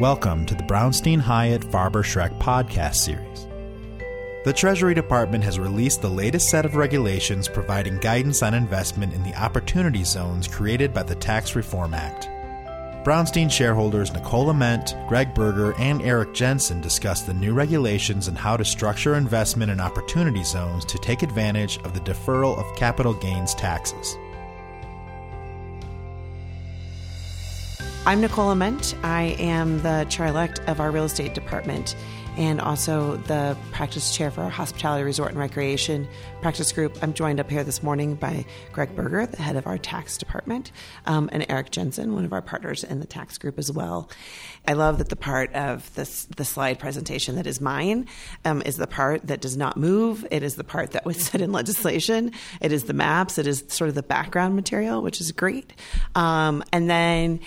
Welcome to the Brownstein Hyatt Farber Schreck podcast series. The Treasury Department has released the latest set of regulations providing guidance on investment in the opportunity zones created by the Tax Reform Act. Brownstein shareholders Nicole Ament, Greg Berger, and Erik Jensen discuss the new regulations and how to structure investment in opportunity zones to take advantage of the deferral of capital gains taxes. I'm Nicole Ament. I am the chair elect of our real estate department and also the practice chair for our hospitality resort and recreation practice group. I'm joined up here this morning by Greg Berger, the head of our tax department, um, and Erik Jensen, one of our partners in the tax group as well. I love that the part of this the slide presentation that is mine um, is the part that does not move. It is the part that was set in legislation. It is the maps. It is sort of the background material, which is great. Um, and then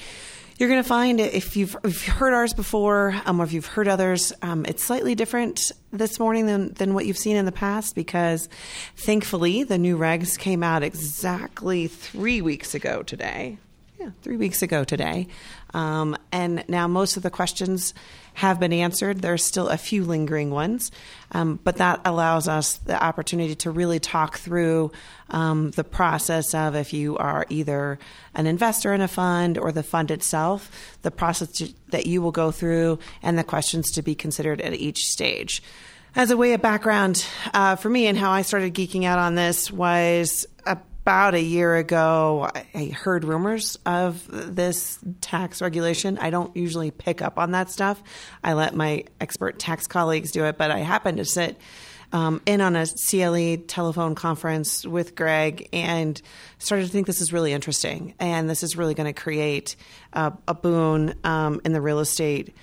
you're going to find if you've, if you've heard ours before, um, or if you've heard others, um, it's slightly different this morning than, than what you've seen in the past because thankfully the new regs came out exactly three weeks ago today. Yeah, three weeks ago today. Um, and now most of the questions have been answered. There's still a few lingering ones, um, but that allows us the opportunity to really talk through um, the process of if you are either an investor in a fund or the fund itself, the process that you will go through and the questions to be considered at each stage. As a way of background uh, for me and how I started geeking out on this was about a year ago, I heard rumors of this tax regulation. I don't usually pick up on that stuff. I let my expert tax colleagues do it, but I happened to sit um, in on a CLE telephone conference with Greg and started to think this is really interesting and this is really going to create a, a boon um, in the real estate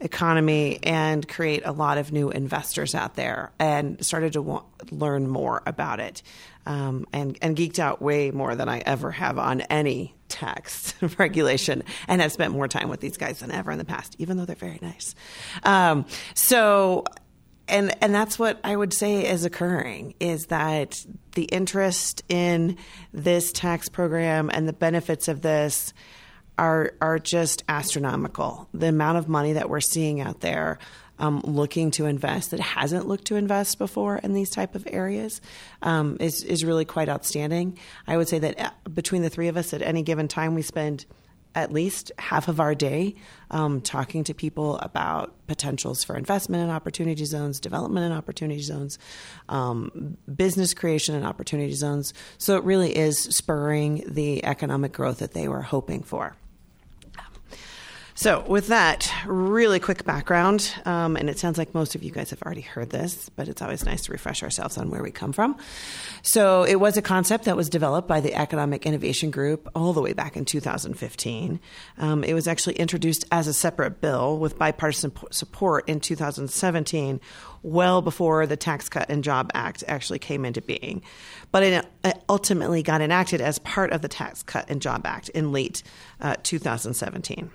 economy and create a lot of new investors out there and started to want, learn more about it um, and, and geeked out way more than I ever have on any tax regulation and have spent more time with these guys than ever in the past, even though they're very nice. Um, so, and and that's what I would say is occurring is that the interest in this tax program and the benefits of this are are just astronomical. The amount of money that we're seeing out there um, looking to invest that hasn't looked to invest before in these type of areas um, is is really quite outstanding. I would say that uh, between the three of us, at any given time, we spend at least half of our day um, talking to people about potentials for investment in opportunity zones, development and opportunity zones, um, business creation and opportunity zones. So it really is spurring the economic growth that they were hoping for. So, with that, really quick background, um, and it sounds like most of you guys have already heard this, but it's always nice to refresh ourselves on where we come from. So, it was a concept that was developed by the Economic Innovation Group all the way back in 2015. Um, it was actually introduced as a separate bill with bipartisan support in 2017, well before the Tax Cut and Job Act actually came into being. But it ultimately got enacted as part of the Tax Cut and Job Act in late uh, 2017.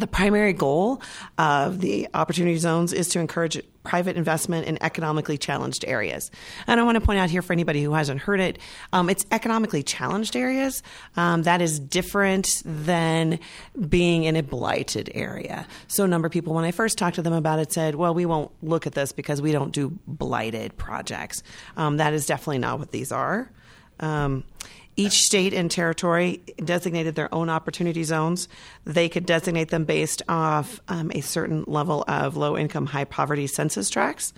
The primary goal of the opportunity zones is to encourage private investment in economically challenged areas. And I want to point out here for anybody who hasn't heard it, um, it's economically challenged areas. Um, that is different than being in a blighted area. So a number of people, when I first talked to them about it, said, well, we won't look at this because we don't do blighted projects. Um, that is definitely not what these are. Um, each state and territory designated their own opportunity zones. They could designate them based off um, a certain level of low income, high poverty census tracts.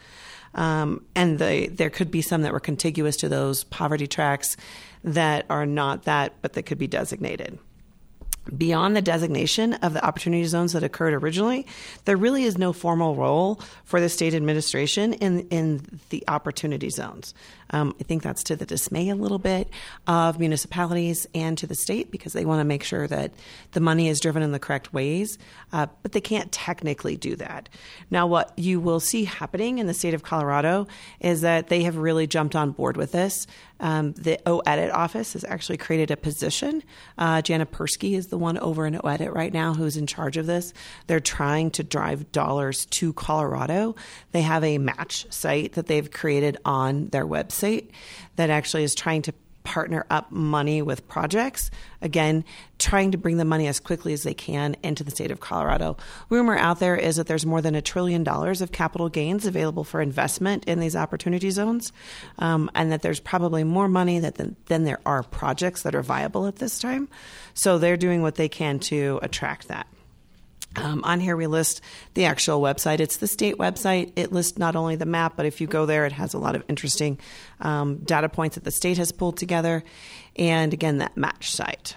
Um, and the, there could be some that were contiguous to those poverty tracts that are not that, but that could be designated beyond the designation of the opportunity zones that occurred originally, there really is no formal role for the state administration in in the opportunity zones. Um, I think that's to the dismay a little bit of municipalities and to the state because they want to make sure that the money is driven in the correct ways, uh, but they can't technically do that. Now, what you will see happening in the state of Colorado is that they have really jumped on board with this. Um, the OEdit office has actually created a position. Uh, Jana Persky is the one over in OEdit right now who's in charge of this. They're trying to drive dollars to Colorado. They have a match site that they've created on their website that actually is trying to partner up money with projects. Again, trying to bring the money as quickly as they can into the state of Colorado. Rumor out there is that there's more than a trillion dollars of capital gains available for investment in these opportunity zones, um, and that there's probably more money that than, than there are projects that are viable at this time. So they're doing what they can to attract that. Um, on here, we list the actual website. It's the state website. It lists not only the map, but if you go there, it has a lot of interesting um, data points that the state has pulled together. And again, that match site.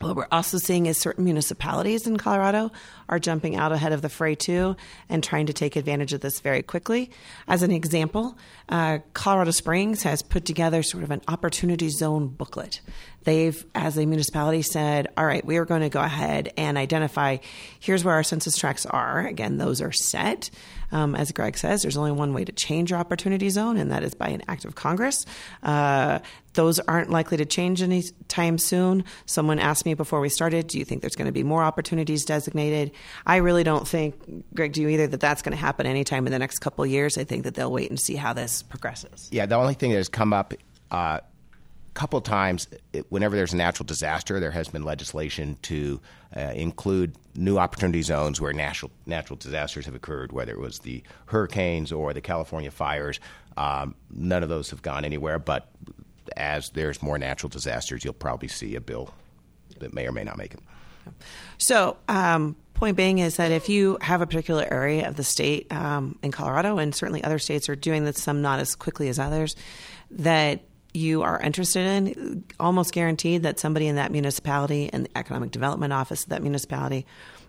What we're also seeing is certain municipalities in Colorado are jumping out ahead of the fray too and trying to take advantage of this very quickly. As an example, uh, Colorado Springs has put together sort of an opportunity zone booklet. They've, as a municipality, said, all right, we are going to go ahead and identify here's where our census tracts are. Again, those are set. Um, as Greg says, there's only one way to change your opportunity zone, and that is by an act of Congress. Uh, those aren't likely to change anytime soon. Someone asked me before we started, do you think there's going to be more opportunities designated? I really don't think, Greg, do you either, that that's going to happen anytime in the next couple years? I think that they'll wait and see how this progresses. Yeah, the only thing that has come up uh, couple times, whenever there's a natural disaster, there has been legislation to uh, include new opportunity zones where natural natural disasters have occurred, whether it was the hurricanes or the California fires. Um, none of those have gone anywhere, but as there's more natural disasters, you'll probably see a bill that may or may not make it. So, um, point being is that if you have a particular area of the state um, in Colorado, and certainly other states are doing this, some not as quickly as others, that you are interested in, almost guaranteed that somebody in that municipality and the economic development office of that municipality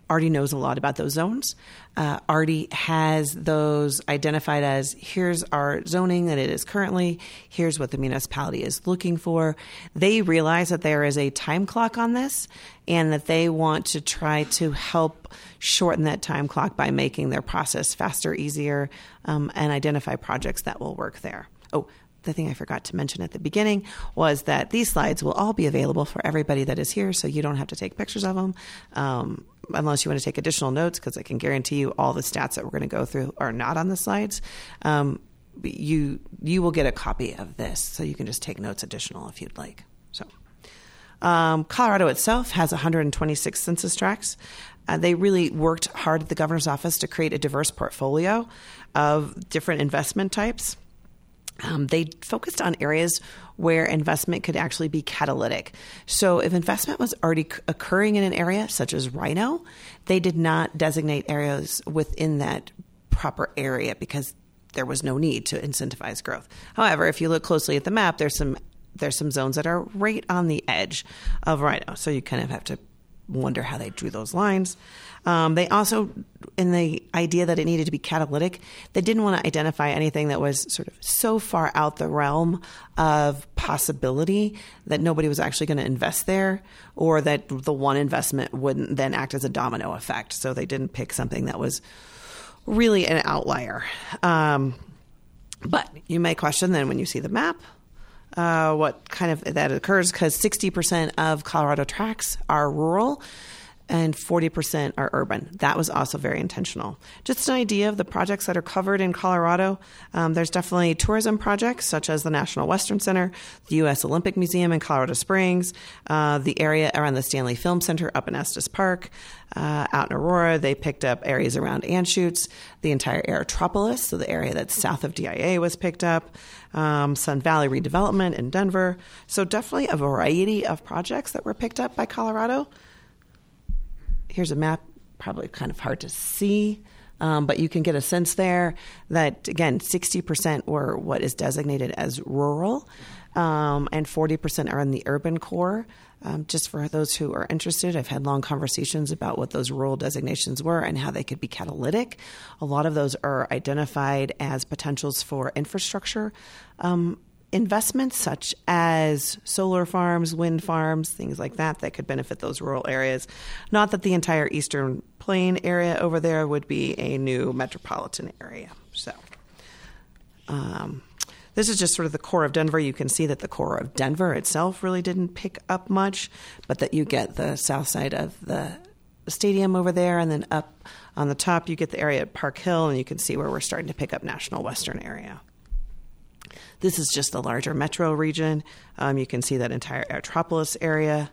already knows a lot about those zones, uh, already has those identified as here's our zoning that it is currently, here's what the municipality is looking for. They realize that there is a time clock on this and that they want to try to help shorten that time clock by making their process faster, easier, um, and identify projects that will work there. Oh, the thing I forgot to mention at the beginning was that these slides will all be available for everybody that is here, so you don't have to take pictures of them. Um, unless you want to take additional notes, because I can guarantee you all the stats that we're going to go through are not on the slides. Um, you you will get a copy of this, so you can just take notes additional if you'd like. So, um, Colorado itself has 126 census tracts. Uh, they really worked hard at the governor's office to create a diverse portfolio of different investment types. Um, they focused on areas where investment could actually be catalytic. So, if investment was already occurring in an area, such as RiNo, they did not designate areas within that proper area because there was no need to incentivize growth. However, if you look closely at the map, there's some there's some zones that are right on the edge of RiNo, so you kind of have to wonder how they drew those lines. Um, they also, in the idea that it needed to be catalytic, they didn't want to identify anything that was sort of so far out the realm of possibility that nobody was actually going to invest there, or that the one investment wouldn't then act as a domino effect. So they didn't pick something that was really an outlier. Um, but you may question then when you see the map. Uh, what kind of that occurs because 60% of Colorado tracks are rural and 40% are urban. That was also very intentional. Just an idea of the projects that are covered in Colorado. Um, there's definitely tourism projects such as the National Western Center, the U.S. Olympic Museum in Colorado Springs, uh, the area around the Stanley Film Center up in Estes Park. Uh, out in Aurora, they picked up areas around Anschutz. The entire Aerotropolis, so the area that's south of DIA, was picked up. Um, Sun Valley redevelopment in Denver. So, definitely a variety of projects that were picked up by Colorado here's a map, probably kind of hard to see. Um, but you can get a sense there that, again, 60% were what is designated as rural, um, and 40% are in the urban core. Um, just for those who are interested, I've had long conversations about what those rural designations were and how they could be catalytic. A lot of those are identified as potentials for infrastructure um, investments such as solar farms, wind farms, things like that that could benefit those rural areas. Not that the entire eastern plain area over there would be a new metropolitan area. So, um, this is just sort of the core of Denver. You can see that the core of Denver itself really didn't pick up much, but that you get the south side of the stadium over there, and then up on the top, you get the area at Park Hill, and you can see where we're starting to pick up National Western area. This is just the larger metro region. Um, you can see that entire Aerotropolis area.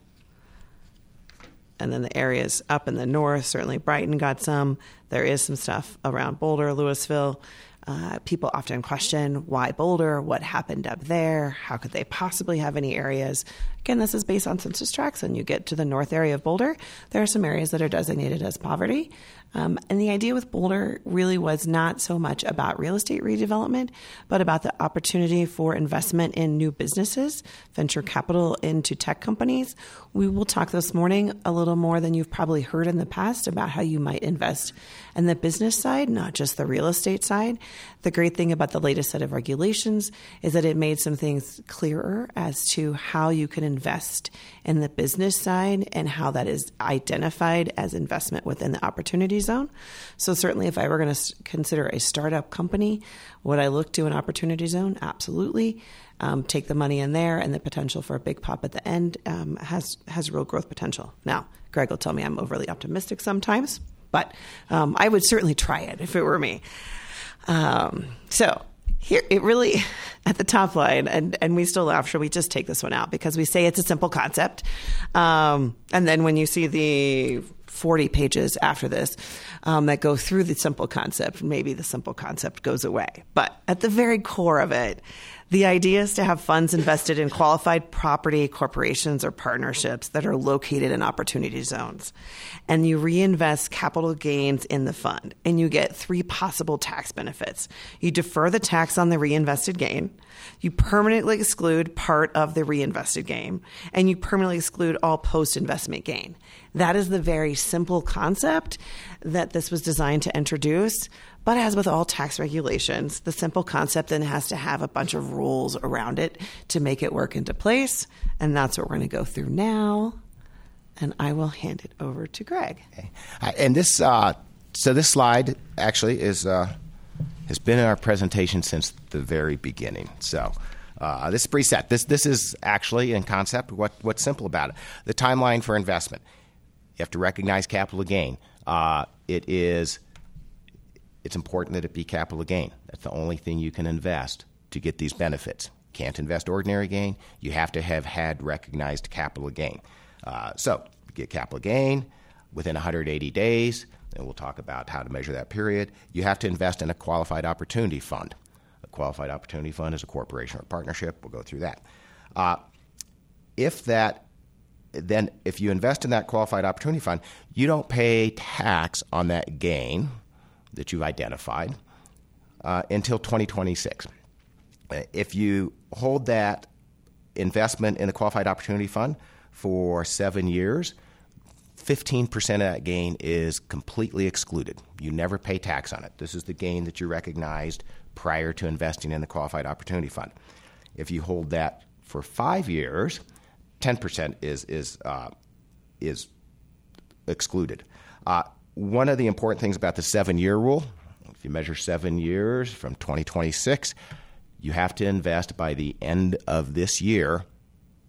And then the areas up in the north, certainly Brighton got some. There is some stuff around Boulder, Louisville. Uh, people often question why Boulder, what happened up there, how could they possibly have any areas. Again, this is based on census tracts, and you get to the north area of Boulder, there are some areas that are designated as poverty. Um, and the idea with Boulder really was not so much about real estate redevelopment, but about the opportunity for investment in new businesses, venture capital into tech companies. We will talk this morning a little more than you've probably heard in the past about how you might invest in the business side, not just the real estate side. The great thing about the latest set of regulations is that it made some things clearer as to how you can invest in the business side and how that is identified as investment within the opportunity zone. So, certainly, if I were going to consider a startup company, would I look to an opportunity zone? Absolutely. Um, take the money in there, and the potential for a big pop at the end um, has has real growth potential. Now, Greg will tell me I'm overly optimistic sometimes, but um, I would certainly try it if it were me. Um, so here it really at the top line and and we still laugh should we just take this one out because we say it's a simple concept um, and then when you see the 40 pages after this um, that go through the simple concept maybe the simple concept goes away but at the very core of it the idea is to have funds invested in qualified property corporations or partnerships that are located in opportunity zones. And you reinvest capital gains in the fund, and you get three possible tax benefits. You defer the tax on the reinvested gain, you permanently exclude part of the reinvested gain, and you permanently exclude all post investment gain. That is the very simple concept that this was designed to introduce. But as with all tax regulations, the simple concept then has to have a bunch of rules around it to make it work into place. And that's what we're going to go through now. And I will hand it over to Greg. Okay. And this, uh, so this slide actually is uh, has been in our presentation since the very beginning. So. Uh, this preset. This this is actually in concept what what's simple about it. The timeline for investment. You have to recognize capital gain. Uh, it is it's important that it be capital gain. That's the only thing you can invest to get these benefits. Can't invest ordinary gain. You have to have had recognized capital gain. Uh, so get capital gain within 180 days, and we'll talk about how to measure that period. You have to invest in a qualified opportunity fund. A qualified opportunity fund is a corporation or a partnership. We'll go through that. Uh, if that then if you invest in that qualified opportunity fund, you don't pay tax on that gain that you've identified uh, until 2026. If you hold that investment in the Qualified Opportunity Fund for seven years, 15% of that gain is completely excluded. You never pay tax on it. This is the gain that you recognized prior to investing in the Qualified Opportunity Fund. If you hold that for five years, 10% is, is, uh, is excluded. Uh, one of the important things about the seven year rule, if you measure seven years from 2026, you have to invest by the end of this year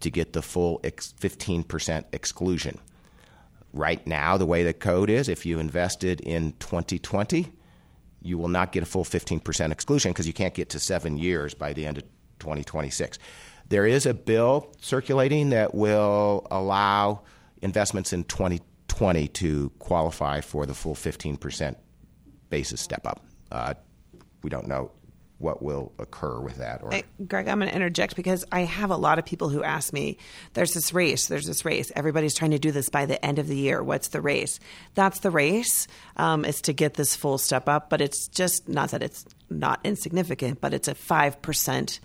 to get the full 15% exclusion. Right now, the way the code is, if you invested in 2020, you will not get a full 15% exclusion because you can't get to seven years by the end of 2026. There is a bill circulating that will allow investments in 20 20 to qualify for the full 15% basis step up. Uh, we don't know what will occur with that. Or hey, Greg, I'm going to interject because I have a lot of people who ask me, "There's this race. There's this race. Everybody's trying to do this by the end of the year. What's the race?" That's the race. Um, is to get this full step up, but it's just not that it's not insignificant, but it's a five percent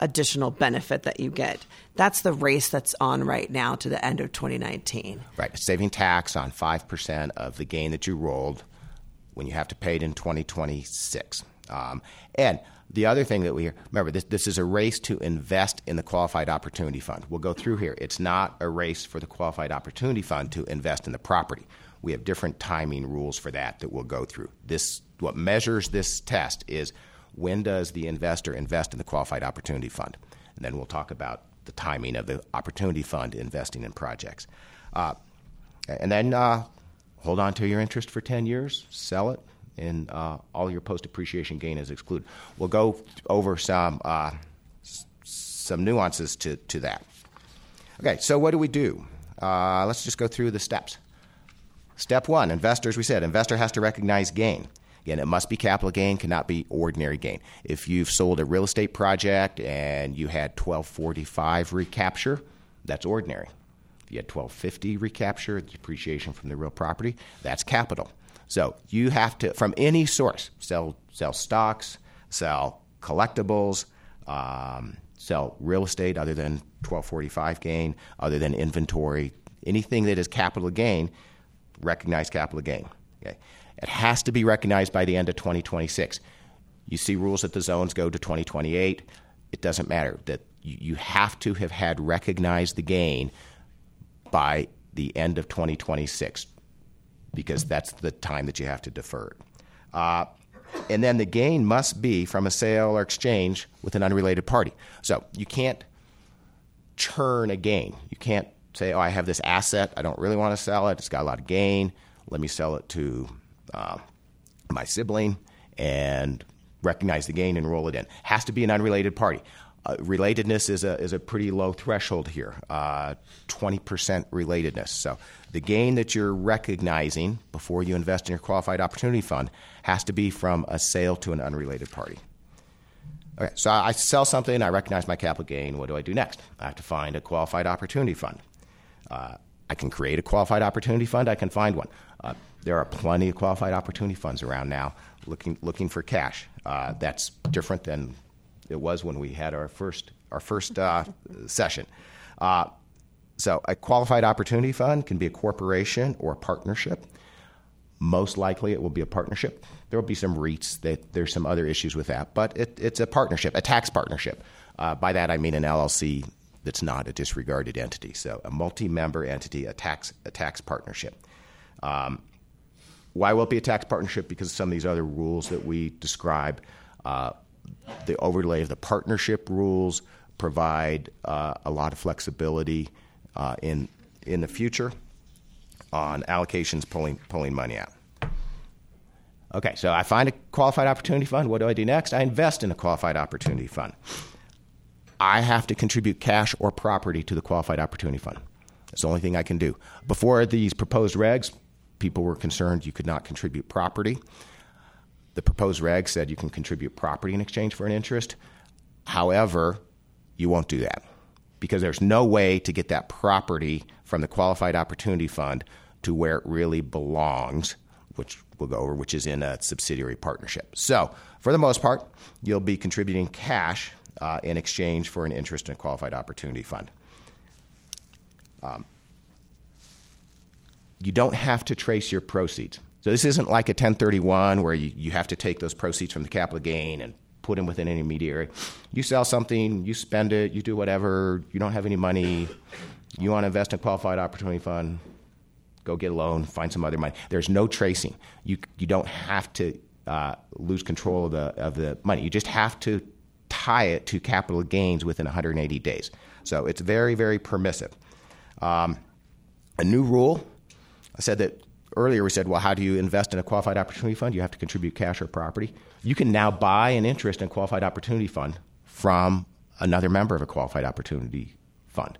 additional benefit that you get. That's the race that's on right now to the end of 2019. Right, saving tax on 5% of the gain that you rolled when you have to pay it in 2026. Um, and the other thing that we remember this, this is a race to invest in the qualified opportunity fund. We'll go through here. It's not a race for the qualified opportunity fund to invest in the property. We have different timing rules for that that we'll go through. This what measures this test is when does the investor invest in the qualified opportunity fund? And then we'll talk about the timing of the opportunity fund investing in projects. Uh, and then uh, hold on to your interest for 10 years, sell it, and uh, all your post appreciation gain is excluded. We'll go over some, uh, some nuances to, to that. Okay, so what do we do? Uh, let's just go through the steps. Step one investors, we said, investor has to recognize gain. Again, it must be capital gain, cannot be ordinary gain. If you've sold a real estate project and you had 1245 recapture, that's ordinary. If you had 1250 recapture, depreciation from the real property, that's capital. So you have to, from any source, sell sell stocks, sell collectibles, um, sell real estate other than 1245 gain, other than inventory, anything that is capital gain, recognize capital gain. Okay. It has to be recognized by the end of 2026. You see rules that the zones go to 2028. It doesn't matter that you have to have had recognized the gain by the end of 2026 because that's the time that you have to defer it. Uh, and then the gain must be from a sale or exchange with an unrelated party. So you can't churn a gain. You can't say, oh, I have this asset. I don't really want to sell it. It's got a lot of gain. Let me sell it to uh, my sibling and recognize the gain and roll it in. Has to be an unrelated party. Uh, relatedness is a, is a pretty low threshold here, uh, 20% relatedness. So the gain that you're recognizing before you invest in your qualified opportunity fund has to be from a sale to an unrelated party. Okay, so I sell something, I recognize my capital gain. What do I do next? I have to find a qualified opportunity fund. Uh, I can create a qualified opportunity fund, I can find one. There are plenty of qualified opportunity funds around now looking looking for cash. Uh, that's different than it was when we had our first our first uh, session. Uh, so, a qualified opportunity fund can be a corporation or a partnership. Most likely, it will be a partnership. There will be some REITs that there's some other issues with that, but it, it's a partnership, a tax partnership. Uh, by that, I mean an LLC that's not a disregarded entity. So, a multi-member entity, a tax a tax partnership. Um, why will it be a tax partnership? Because of some of these other rules that we describe. Uh, the overlay of the partnership rules provide uh, a lot of flexibility uh, in in the future on allocations pulling pulling money out. Okay, so I find a qualified opportunity fund. What do I do next? I invest in a qualified opportunity fund. I have to contribute cash or property to the qualified opportunity fund. That's the only thing I can do. Before these proposed regs, people were concerned you could not contribute property. The proposed reg said you can contribute property in exchange for an interest. However, you won't do that because there's no way to get that property from the qualified opportunity fund to where it really belongs, which we'll go over, which is in a subsidiary partnership. So, for the most part, you'll be contributing cash uh, in exchange for an interest in a qualified opportunity fund. Um, you don't have to trace your proceeds. So this isn't like a 1031 where you, you have to take those proceeds from the capital gain and put them with an intermediary. You sell something, you spend it, you do whatever, you don't have any money, you want to invest in a qualified opportunity fund, go get a loan, find some other money. There's no tracing. You, you don't have to uh, lose control of the, of the money. You just have to tie it to capital gains within 180 days. So it's very, very permissive. Um, a new rule I said that earlier we said, well, how do you invest in a qualified opportunity fund? You have to contribute cash or property. You can now buy an interest in a qualified opportunity fund from another member of a qualified opportunity fund.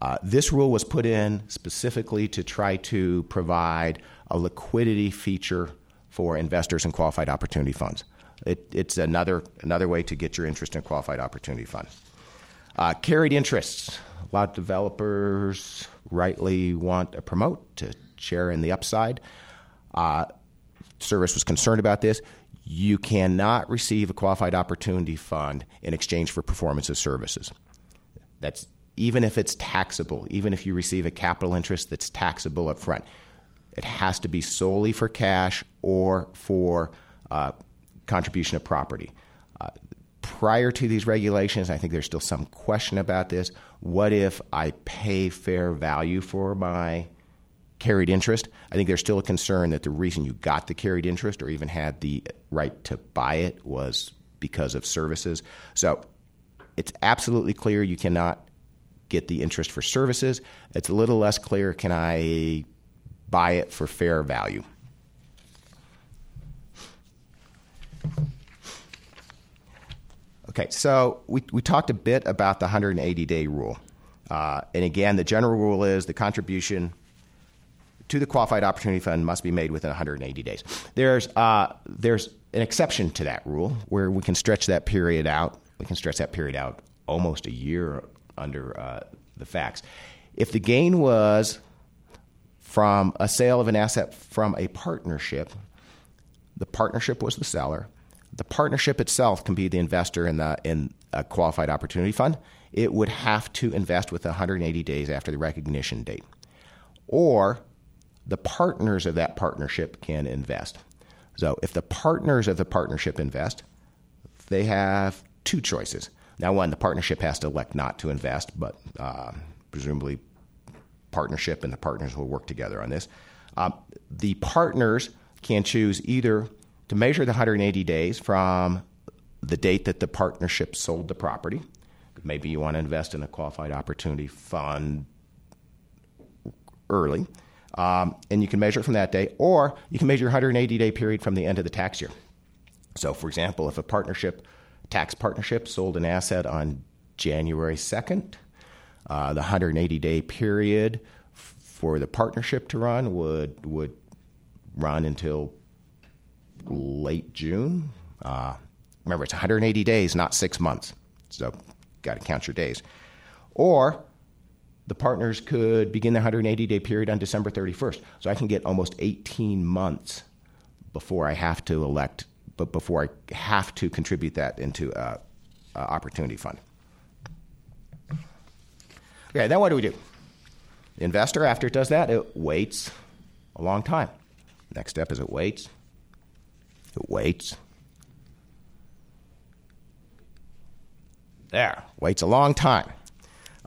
Uh, this rule was put in specifically to try to provide a liquidity feature for investors in qualified opportunity funds. It, it's another, another way to get your interest in a qualified opportunity fund. Uh, carried interests. A lot of developers rightly want to promote to share in the upside. Uh, Service was concerned about this. You cannot receive a qualified opportunity fund in exchange for performance of services. That's even if it's taxable, even if you receive a capital interest that's taxable up front. It has to be solely for cash or for uh, contribution of property. Uh, prior to these regulations, I think there's still some question about this. What if I pay fair value for my carried interest, I think there's still a concern that the reason you got the carried interest or even had the right to buy it was because of services. So it's absolutely clear you cannot get the interest for services. It's a little less clear can I buy it for fair value? Okay, so we, we talked a bit about the 180 day rule. Uh, and again, the general rule is the contribution to the qualified opportunity fund must be made within 180 days. There's, uh, there's an exception to that rule where we can stretch that period out. We can stretch that period out almost a year under uh, the facts. If the gain was from a sale of an asset from a partnership, the partnership was the seller. The partnership itself can be the investor in the in a qualified opportunity fund. It would have to invest with 180 days after the recognition date, or the partners of that partnership can invest. So, if the partners of the partnership invest, they have two choices. Now, one, the partnership has to elect not to invest, but uh, presumably, partnership and the partners will work together on this. Um, the partners can choose either to measure the 180 days from the date that the partnership sold the property. Maybe you want to invest in a qualified opportunity fund early, um, and you can measure it from that day, or you can measure your 180 day period from the end of the tax year. So, for example, if a partnership, tax partnership, sold an asset on January 2nd, uh, the 180 day period for the partnership to run would would run until late June. Uh, remember, it's 180 days, not six months. So, got to count your days. Or the partners could begin the 180 day period on December 31st. So, I can get almost 18 months before I have to elect, but before I have to contribute that into a, a opportunity fund. Okay, then what do we do? The investor, after it does that, it waits a long time. Next step is it waits it waits. There, waits a long time.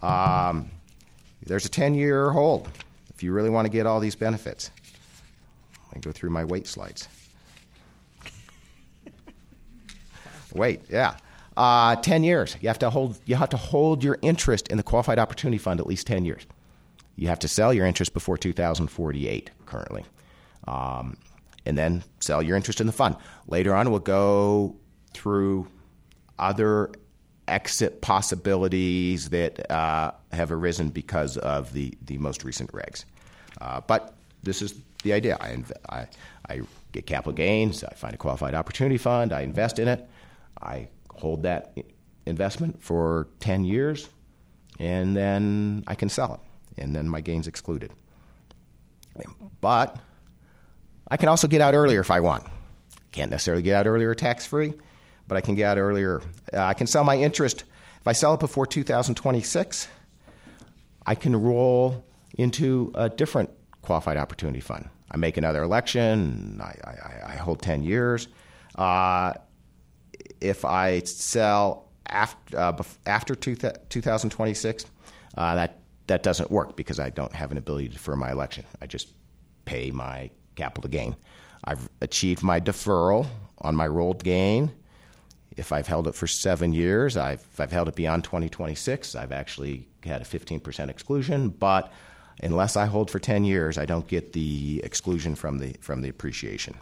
Um, there's a 10 year hold if you really want to get all these benefits. I go through my wait slides. wait, yeah. Uh, 10 years. You have to hold you have to hold your interest in the qualified opportunity fund at least 10 years. You have to sell your interest before 2048 currently. Um, and then sell your interest in the fund. Later on, we'll go through other exit possibilities that uh, have arisen because of the, the most recent regs. Uh, but this is the idea. I, inv- I, I get capital gains, I find a qualified opportunity fund, I invest in it, I hold that investment for 10 years, and then I can sell it, and then my gains excluded. But I can also get out earlier if I want. Can't necessarily get out earlier tax free, but I can get out earlier. Uh, I can sell my interest. If I sell it before 2026, I can roll into a different qualified opportunity fund. I make another election, I, I, I hold 10 years. Uh, if I sell after, uh, after two th- 2026, uh, that, that doesn't work because I don't have an ability to defer my election. I just pay my capital gain. I've achieved my deferral on my rolled gain. If I've held it for seven years, I've, I've held it beyond 2026, I've actually had a 15% exclusion. But unless I hold for 10 years, I don't get the exclusion from the, from the appreciation.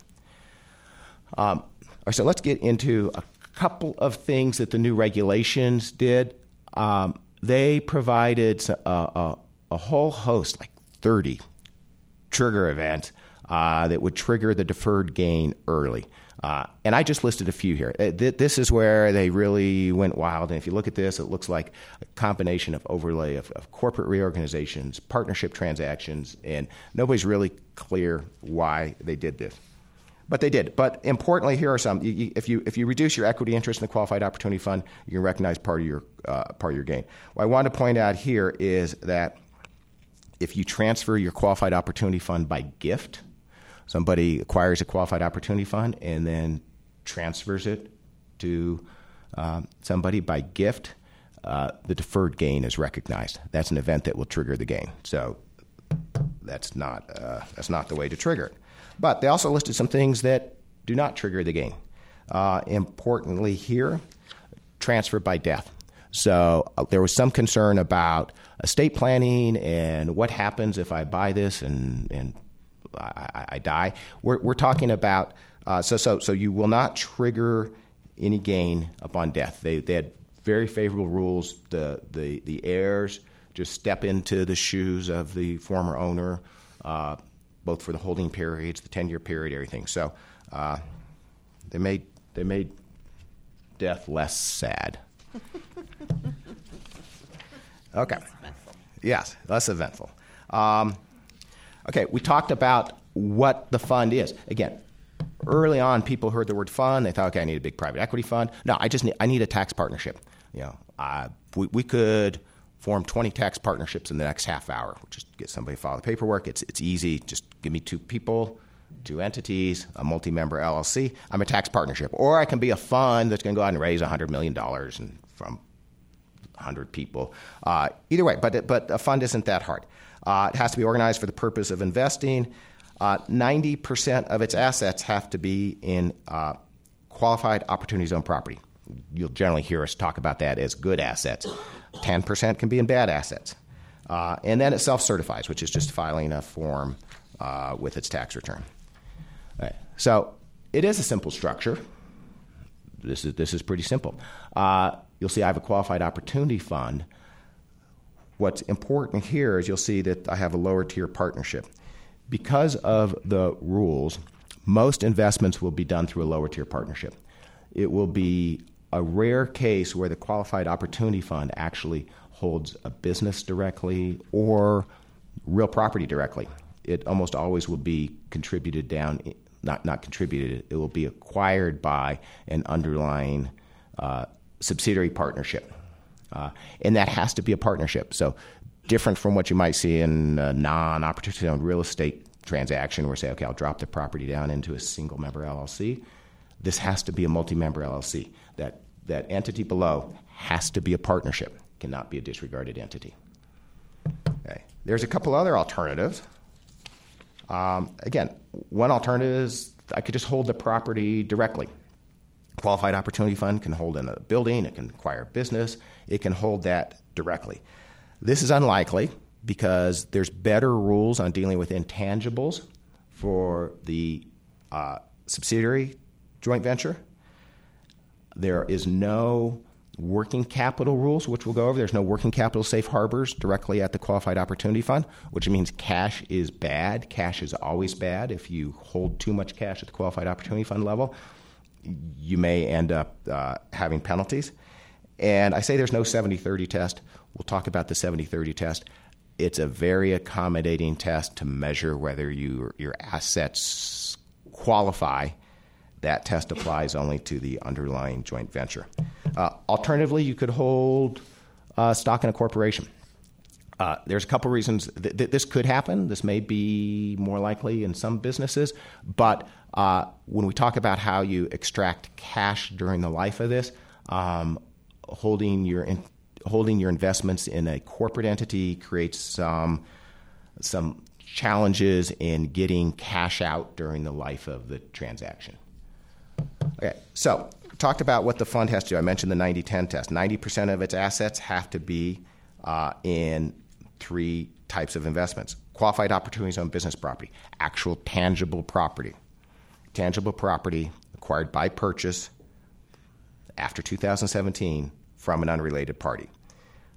Um, all right, so let's get into a couple of things that the new regulations did. Um, they provided a, a, a whole host, like 30 trigger events uh, that would trigger the deferred gain early. Uh, and I just listed a few here. Uh, this is where they really went wild. And if you look at this, it looks like a combination of overlay of, of corporate reorganizations, partnership transactions, and nobody's really clear why they did this. But they did. But importantly, here are some. You, you, if you if you reduce your equity interest in the qualified opportunity fund, you can recognize part of your uh, part of your gain. What I want to point out here is that if you transfer your qualified opportunity fund by gift, somebody acquires a qualified opportunity fund and then transfers it to um, somebody by gift, uh, the deferred gain is recognized. That's an event that will trigger the gain. So that's not uh, that's not the way to trigger it. But they also listed some things that do not trigger the gain. Uh, importantly, here, transfer by death. So uh, there was some concern about estate planning and what happens if I buy this and, and I, I die. We're, we're talking about uh, so so so you will not trigger any gain upon death. They, they had very favorable rules. The, the, the heirs just step into the shoes of the former owner, uh, both for the holding periods, the 10 year period, everything. So uh, they, made, they made death less sad. okay. Yes, less eventful. Um, okay, we talked about what the fund is. Again, early on, people heard the word fund. They thought, okay, I need a big private equity fund. No, I just need, I need a tax partnership. You know, we, we could form 20 tax partnerships in the next half hour. We'll just get somebody to file the paperwork. It's, it's easy. Just give me two people, two entities, a multi member LLC. I'm a tax partnership. Or I can be a fund that's going to go out and raise $100 million and from 100 people. Uh, either way, but, but a fund isn't that hard. Uh, it has to be organized for the purpose of investing. Uh, 90% of its assets have to be in uh, qualified opportunity zone property. You'll generally hear us talk about that as good assets. 10% can be in bad assets. Uh, and then it self certifies, which is just filing a form uh, with its tax return. Right. So it is a simple structure. This is, this is pretty simple. Uh, you'll see I have a qualified opportunity fund. What's important here is you'll see that I have a lower tier partnership. Because of the rules, most investments will be done through a lower tier partnership. It will be a rare case where the qualified opportunity fund actually holds a business directly or real property directly. It almost always will be contributed down, not, not contributed, it will be acquired by an underlying uh, subsidiary partnership. Uh, and that has to be a partnership. So, different from what you might see in a non opportunity owned real estate transaction where, say, okay, I'll drop the property down into a single member LLC. This has to be a multi member LLC. That, that entity below has to be a partnership, cannot be a disregarded entity. Okay. There's a couple other alternatives. Um, again, one alternative is I could just hold the property directly. Qualified Opportunity Fund can hold in a building, it can acquire business, it can hold that directly. This is unlikely because there's better rules on dealing with intangibles for the uh, subsidiary joint venture. There is no working capital rules, which we'll go over. There's no working capital safe harbors directly at the Qualified Opportunity Fund, which means cash is bad. Cash is always bad. If you hold too much cash at the Qualified Opportunity Fund level, you may end up uh, having penalties. And I say there's no 70 30 test. We'll talk about the 70 30 test. It's a very accommodating test to measure whether you, your assets qualify. That test applies only to the underlying joint venture. Uh, alternatively, you could hold uh, stock in a corporation. Uh, there's a couple reasons that th- this could happen. This may be more likely in some businesses, but uh, when we talk about how you extract cash during the life of this, um, holding your in, holding your investments in a corporate entity creates some some challenges in getting cash out during the life of the transaction. Okay, so talked about what the fund has to do. I mentioned the 90-10 test. 90% of its assets have to be uh, in three types of investments: qualified opportunity zone business property, actual tangible property, tangible property acquired by purchase after 2017 from an unrelated party.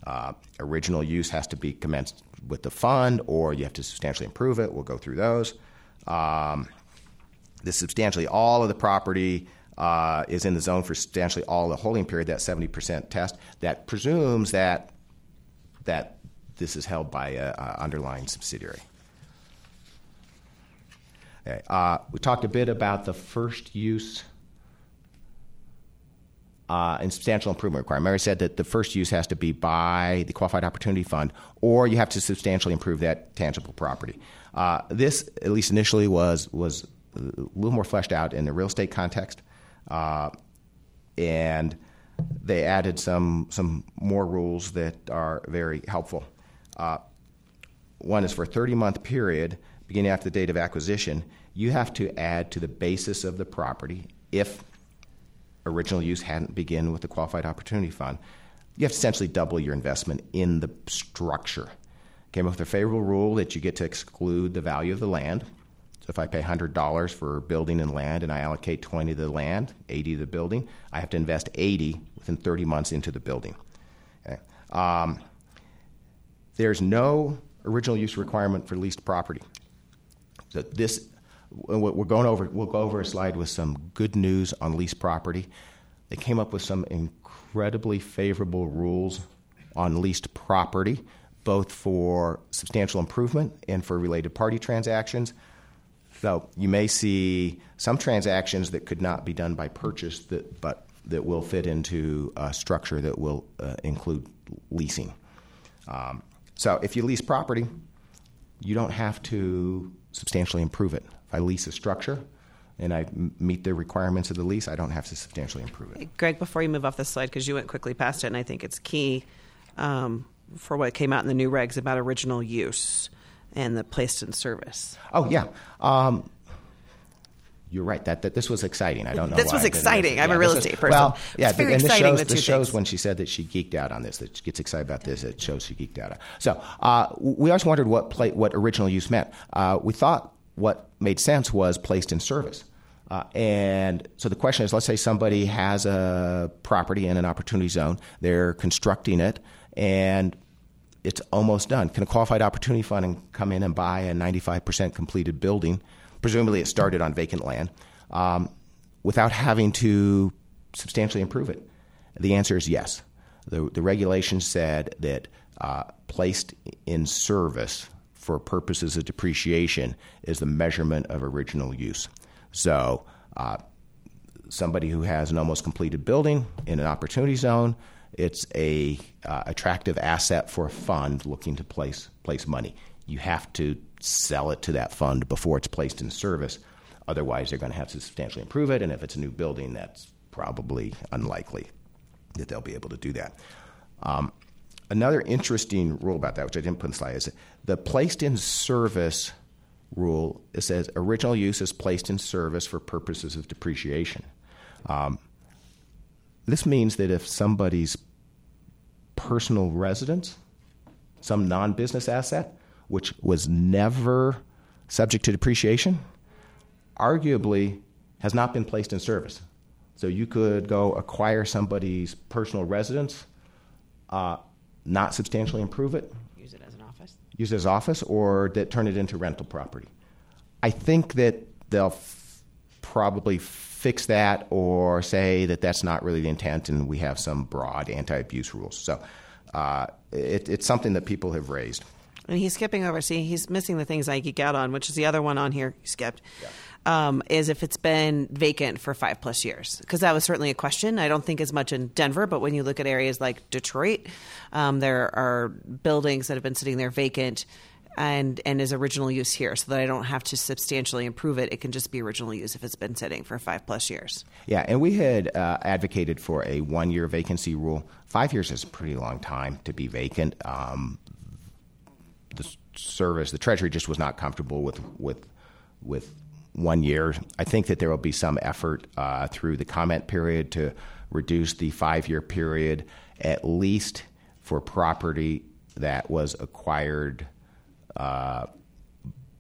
Uh, original use has to be commenced with the fund, or you have to substantially improve it. We'll go through those. Um, the substantially all of the property uh, is in the zone for substantially all the holding period, that 70% test, that presumes that, that this is held by an underlying subsidiary. Okay. Uh, we talked a bit about the first use uh, and substantial improvement requirement. Mary said that the first use has to be by the Qualified Opportunity Fund, or you have to substantially improve that tangible property. Uh, this, at least initially, was was a little more fleshed out in the real estate context, uh, and they added some some more rules that are very helpful. Uh, one is for a 30 month period beginning after the date of acquisition. You have to add to the basis of the property if original use hadn't begun with the Qualified Opportunity Fund, you have to essentially double your investment in the structure. Came up with a favorable rule that you get to exclude the value of the land. So if I pay $100 for building and land and I allocate 20 to the land, 80 to the building, I have to invest 80 within 30 months into the building. Okay. Um, there's no original use requirement for leased property. So this, we're going over. We'll go over a slide with some good news on leased property. They came up with some incredibly favorable rules on leased property, both for substantial improvement and for related party transactions. So you may see some transactions that could not be done by purchase, that, but that will fit into a structure that will uh, include leasing. Um, so if you lease property, you don't have to substantially improve it. If I lease a structure and I meet the requirements of the lease, I don't have to substantially improve it. Greg, before you move off this slide, because you went quickly past it, and I think it's key um, for what came out in the new regs about original use and the placed in service. Oh yeah. Um, you're right. That, that this was exciting. I don't know. This was exciting. I'm a real estate person. Well, yeah, it's very and this exciting. shows, the this shows things. when she said that she geeked out on this. That she gets excited about this. It shows she geeked out. So uh, we always wondered what play, what original use meant. Uh, we thought what made sense was placed in service. Uh, and so the question is, let's say somebody has a property in an opportunity zone. They're constructing it, and it's almost done. Can a qualified opportunity fund come in and buy a 95% completed building? Presumably, it started on vacant land um, without having to substantially improve it. The answer is yes. The, the regulation said that uh, placed in service for purposes of depreciation is the measurement of original use. So, uh, somebody who has an almost completed building in an opportunity zone, it's a uh, attractive asset for a fund looking to place place money. You have to sell it to that fund before it's placed in service. Otherwise, they're going to have to substantially improve it, and if it's a new building, that's probably unlikely that they'll be able to do that. Um, another interesting rule about that, which I didn't put in the slide, is the placed in service rule. It says original use is placed in service for purposes of depreciation. Um, this means that if somebody's personal residence, some non business asset, which was never subject to depreciation, arguably has not been placed in service. So you could go acquire somebody's personal residence, uh, not substantially improve it, Use it as an office. use it as office, or that turn it into rental property. I think that they'll f- probably fix that or say that that's not really the intent, and we have some broad anti-abuse rules. So uh, it, it's something that people have raised. And he's skipping over. See, he's missing the things I geek out on, which is the other one on here he skipped. Um, is if it's been vacant for five plus years, because that was certainly a question. I don't think as much in Denver, but when you look at areas like Detroit, um, there are buildings that have been sitting there vacant and and is original use here, so that I don't have to substantially improve it. It can just be original use if it's been sitting for five plus years. Yeah, and we had uh, advocated for a one-year vacancy rule. Five years is a pretty long time to be vacant. Um, service, the Treasury just was not comfortable with with with one year. I think that there will be some effort uh, through the comment period to reduce the five-year period, at least for property that was acquired uh,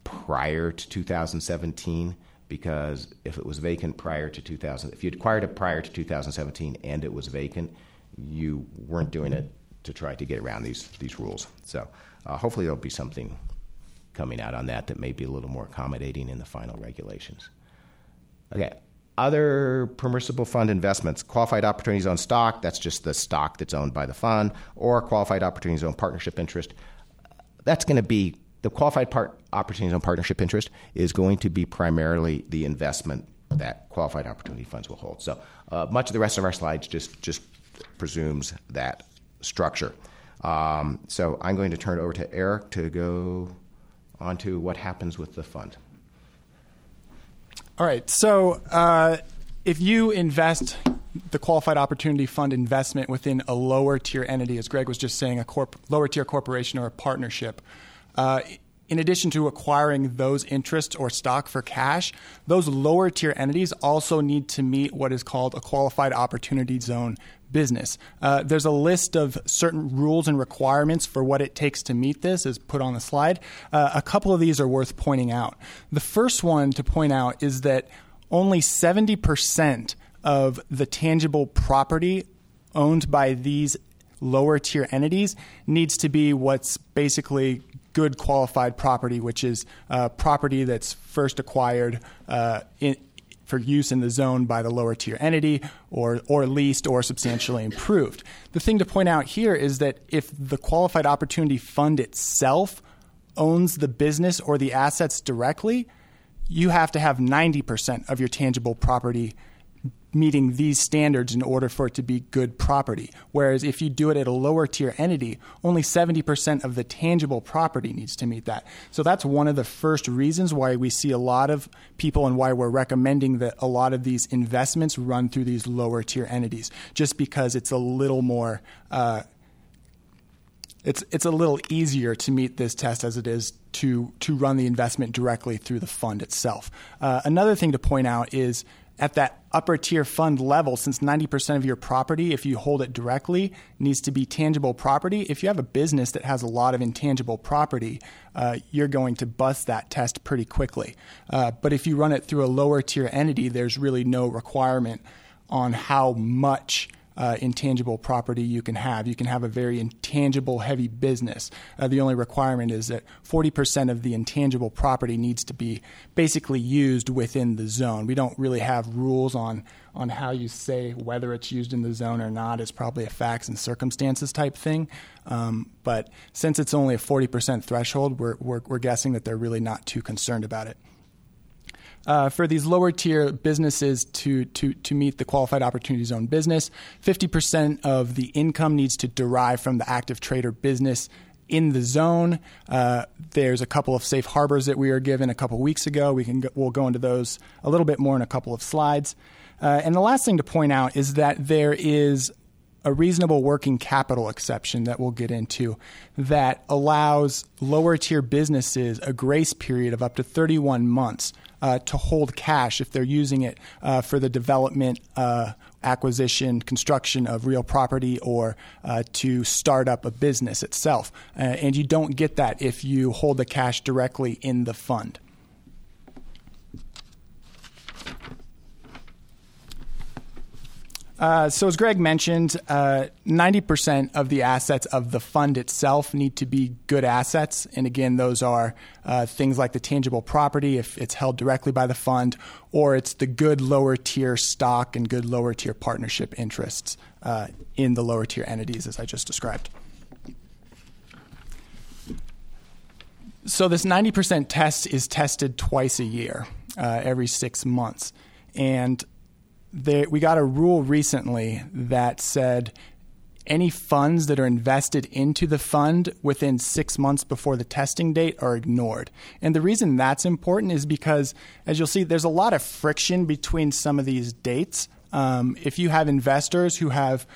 prior to 2017. Because if it was vacant prior to 2000, if you acquired it prior to 2017 and it was vacant, you weren't doing it to try to get around these these rules. So uh, hopefully there'll be something coming out on that that may be a little more accommodating in the final regulations. Okay. Other permissible fund investments, qualified opportunity zone stock, that's just the stock that's owned by the fund, or qualified opportunity zone partnership interest. That's going to be the qualified part opportunity zone partnership interest is going to be primarily the investment that qualified opportunity funds will hold. So uh, much of the rest of our slides just just presumes that structure. Um, so I'm going to turn it over to Erik to go on to what happens with the fund. All right. So uh, if you invest the qualified opportunity fund investment within a lower tier entity, as Greg was just saying, a corp- lower tier corporation or a partnership, uh, in addition to acquiring those interests or stock for cash, those lower tier entities also need to meet what is called a qualified opportunity zone business. Uh, there's a list of certain rules and requirements for what it takes to meet this, as put on the slide. Uh, a couple of these are worth pointing out. The first one to point out is that only 70% of the tangible property owned by these lower tier entities needs to be what's basically good qualified property, which is uh, property that's first acquired uh, in, for use in the zone by the lower tier entity or, or leased or substantially improved. The thing to point out here is that if the qualified opportunity fund itself owns the business or the assets directly, you have to have 90% of your tangible property meeting these standards in order for it to be good property. Whereas if you do it at a lower tier entity, only 70% of the tangible property needs to meet that. So that's one of the first reasons why we see a lot of people and why we're recommending that a lot of these investments run through these lower tier entities, just because it's a little more. Uh, it's it's a little easier to meet this test as it is to to run the investment directly through the fund itself. Uh, another thing to point out is at that upper tier fund level, since 90% of your property, if you hold it directly, needs to be tangible property, if you have a business that has a lot of intangible property, uh, you're going to bust that test pretty quickly. Uh, but if you run it through a lower tier entity, there's really no requirement on how much uh, intangible property you can have. You can have a very intangible heavy business. Uh, the only requirement is that 40% of the intangible property needs to be basically used within the zone. We don't really have rules on on how you say whether it's used in the zone or not. It's probably a facts and circumstances type thing. Um, but since it's only a 40% threshold, we're, we're, we're guessing that they're really not too concerned about it uh, for these lower tier businesses to, to, to meet the qualified opportunity zone business. 50% of the income needs to derive from the active trade or business in the zone. Uh, there's a couple of safe harbors that we were given a couple weeks ago. We can go, we'll go into those a little bit more in a couple of slides. Uh, and the last thing to point out is that there is a reasonable working capital exception that we'll get into that allows lower tier businesses a grace period of up to 31 months uh, to hold cash if they're using it uh, for the development, uh, acquisition, construction of real property, or uh, to start up a business itself. Uh, and you don't get that if you hold the cash directly in the fund. Uh, so, as Greg mentioned, uh, 90% of the assets of the fund itself need to be good assets. And again, those are uh, things like the tangible property, if it's held directly by the fund, or it's the good lower tier stock and good lower tier partnership interests uh, in the lower tier entities, as I just described. So, this 90% test is tested twice a year, uh, every six months. And there, we got a rule recently that said any funds that are invested into the fund within six months before the testing date are ignored. And the reason that's important is because, as you'll see, there's a lot of friction between some of these dates. Um, if you have investors who have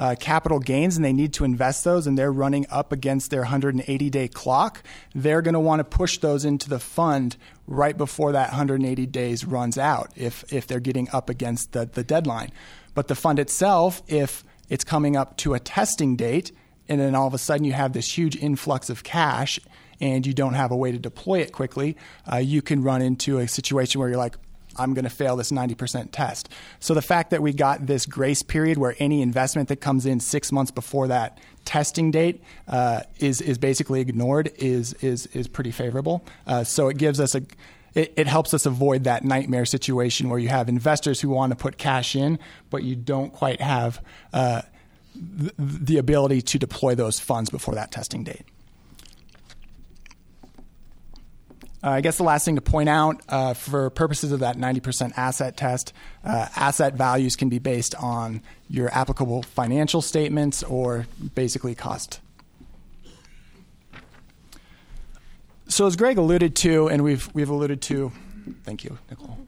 uh, capital gains and they need to invest those and they're running up against their 180 day clock, they're going to want to push those into the fund right before that 180 days runs out if, if they're getting up against the, the deadline. But the fund itself, if it's coming up to a testing date, and then all of a sudden you have this huge influx of cash and you don't have a way to deploy it quickly, uh, you can run into a situation where you're like, I'm going to fail this 90% test. So the fact that we got this grace period where any investment that comes in six months before that testing date uh, is is basically ignored is is is pretty favorable. Uh, so it gives us a it, it, helps us avoid that nightmare situation where you have investors who want to put cash in, but you don't quite have uh, the, the ability to deploy those funds before that testing date. Uh, I guess the last thing to point out uh, for purposes of that 90% asset test, uh, asset values can be based on your applicable financial statements or basically cost. So, as Greg alluded to, and we've, we've alluded to, thank you, Nicole,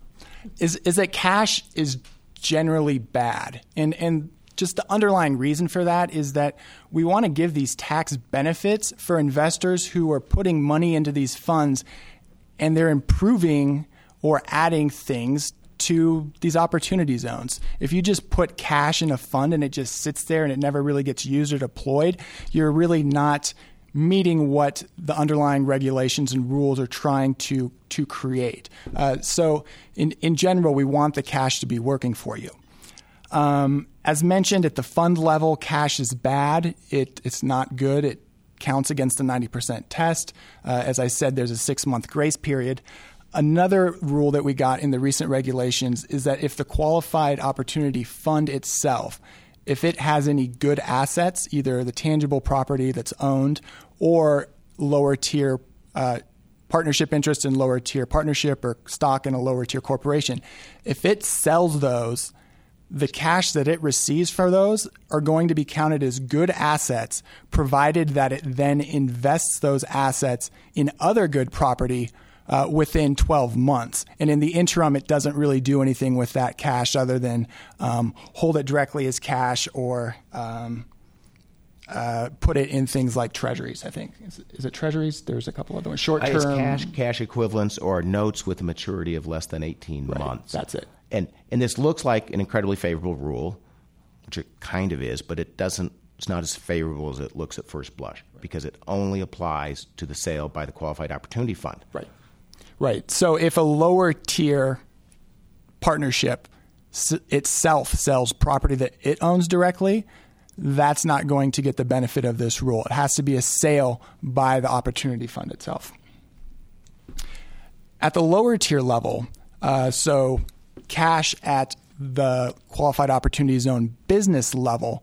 is, is that cash is generally bad. And, and just the underlying reason for that is that we want to give these tax benefits for investors who are putting money into these funds and they're improving or adding things to these opportunity zones. If you just put cash in a fund and it just sits there and it never really gets used or deployed, you're really not meeting what the underlying regulations and rules are trying to to create. Uh, so, in in general, we want the cash to be working for you. Um, as mentioned, at the fund level, cash is bad. It it's not good. It counts against the 90% test. Uh, as I said, there's a six month grace period. Another rule that we got in the recent regulations is that if the qualified opportunity fund itself if it has any good assets, either the tangible property that's owned or lower tier uh, partnership interest in lower tier partnership or stock in a lower tier corporation, if it sells those, the cash that it receives for those are going to be counted as good assets, provided that it then invests those assets in other good property uh, within 12 months. And in the interim, it doesn't really do anything with that cash other than um, hold it directly as cash or um, uh, put it in things like treasuries. I think is it, is it treasuries? There's a couple other ones. Short term cash, cash equivalents, or notes with a maturity of less than 18 right, months. That's it. And and this looks like an incredibly favorable rule, which it kind of is, but it doesn't. It's not as favorable as it looks at first blush right. because it only applies to the sale by the qualified opportunity fund. Right. Right. So if a lower tier partnership itself sells property that it owns directly, that's not going to get the benefit of this rule. It has to be a sale by the opportunity fund itself. At the lower tier level, uh, so cash at the qualified opportunity zone business level,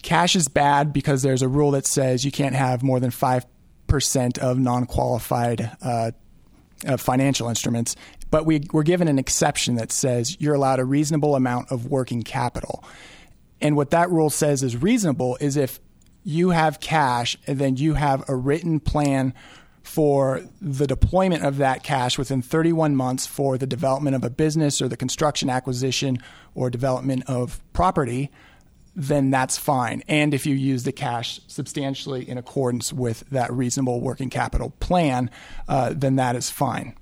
cash is bad because there's a rule that says you can't have more than 5% of non qualified uh, of financial instruments, but we, we're given an exception that says you're allowed a reasonable amount of working capital. And what that rule says is reasonable is if you have cash and then you have a written plan for the deployment of that cash within 31 months for the development of a business or the construction, acquisition, or development of property, then that's fine. And if you use the cash substantially in accordance with that reasonable working capital plan, uh, then that is fine.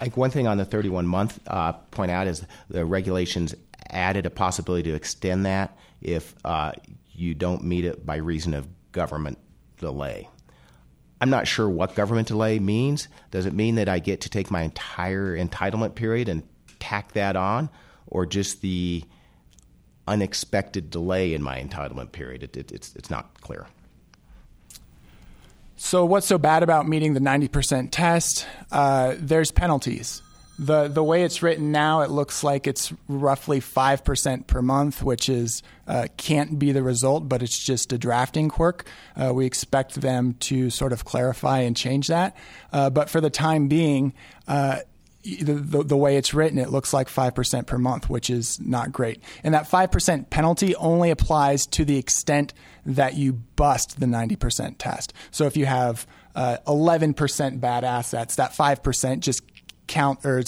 Think one thing on the 31 month uh, point out is the regulations added a possibility to extend that if uh, you don't meet it by reason of government delay. I'm not sure what government delay means. Does it mean that I get to take my entire entitlement period and tack that on, or just the unexpected delay in my entitlement period. It, it, it's, it's not clear. So, what's so bad about meeting the 90% test? Uh, there's penalties. The, the way it's written now, it looks like it's roughly 5% per month, which is uh, can't be the result, but it's just a drafting quirk. Uh, we expect them to sort of clarify and change that. Uh, but for the time being, uh, the, the, the, way it's written, it looks like 5% per month, which is not great. And that 5% penalty only applies to the extent that you bust the 90% test. So if you have uh, 11% bad assets, that 5% just count or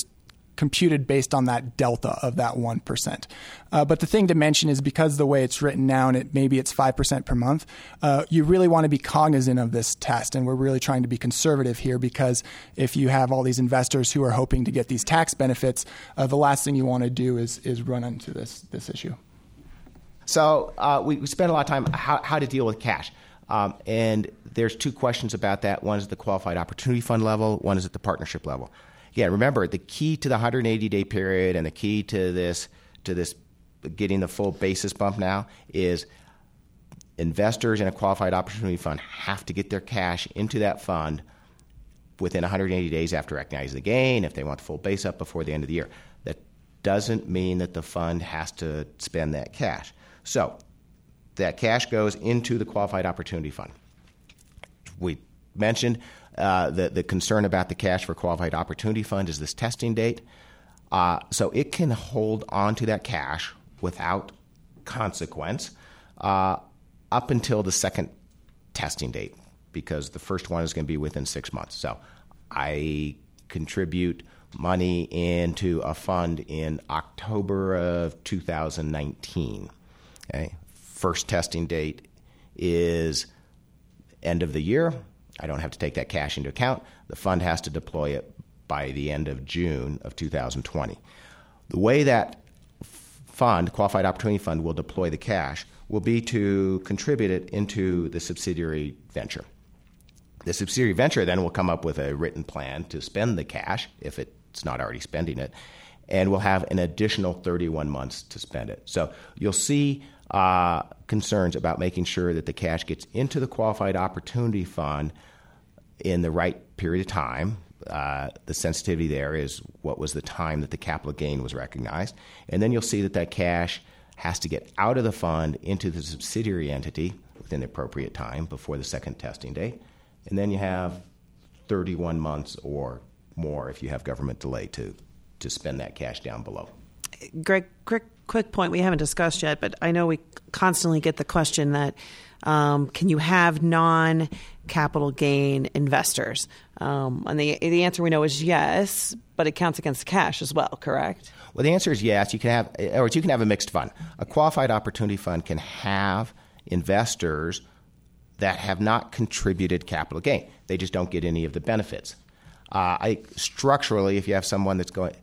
computed based on that delta of that 1%. Uh, but the thing to mention is because the way it's written now and it maybe it's 5% per month, uh, you really want to be cognizant of this test. And we're really trying to be conservative here because if you have all these investors who are hoping to get these tax benefits, uh, the last thing you want to do is, is run into this, this issue. So uh, we, we spent a lot of time how, how to deal with cash. Um, and there's two questions about that. One is at the qualified opportunity fund level, one is at the partnership level again, remember the key to the 180 day period and the key to this to this getting the full basis bump now is investors in a qualified opportunity fund have to get their cash into that fund within 180 days after recognizing the gain if they want the full base up before the end of the year. That doesn't mean that the fund has to spend that cash. So that cash goes into the qualified opportunity fund. We mentioned uh, the, the concern about the cash for qualified opportunity fund is this testing date. Uh, so it can hold on to that cash without consequence uh, up until the second testing date because the first one is going to be within six months. So I contribute money into a fund in October of 2019. Okay, first testing date is end of the year. I don't have to take that cash into account. The fund has to deploy it by the end of June of 2020. The way that fund, Qualified Opportunity Fund, will deploy the cash will be to contribute it into the subsidiary venture. The subsidiary venture then will come up with a written plan to spend the cash if it's not already spending it, and will have an additional 31 months to spend it. So you'll see uh, concerns about making sure that the cash gets into the Qualified Opportunity Fund in the right period of time. Uh, the sensitivity there is what was the time that the capital gain was recognized. And then you'll see that that cash has to get out of the fund into the subsidiary entity within the appropriate time before the second testing date and then you have 31 months or more if you have government delay to to spend that cash down below. Greg, quick quick point we haven't discussed yet, but I know we constantly get the question that um, can you have non capital gain investors? Um, and the the answer we know is yes, but it counts against cash as well, correct? Well, the answer is yes. You can have, or you can have a mixed fund. A qualified opportunity fund can have investors that have not contributed capital gain. They just don't get any of the benefits. Uh, I, structurally, if you have someone that's going,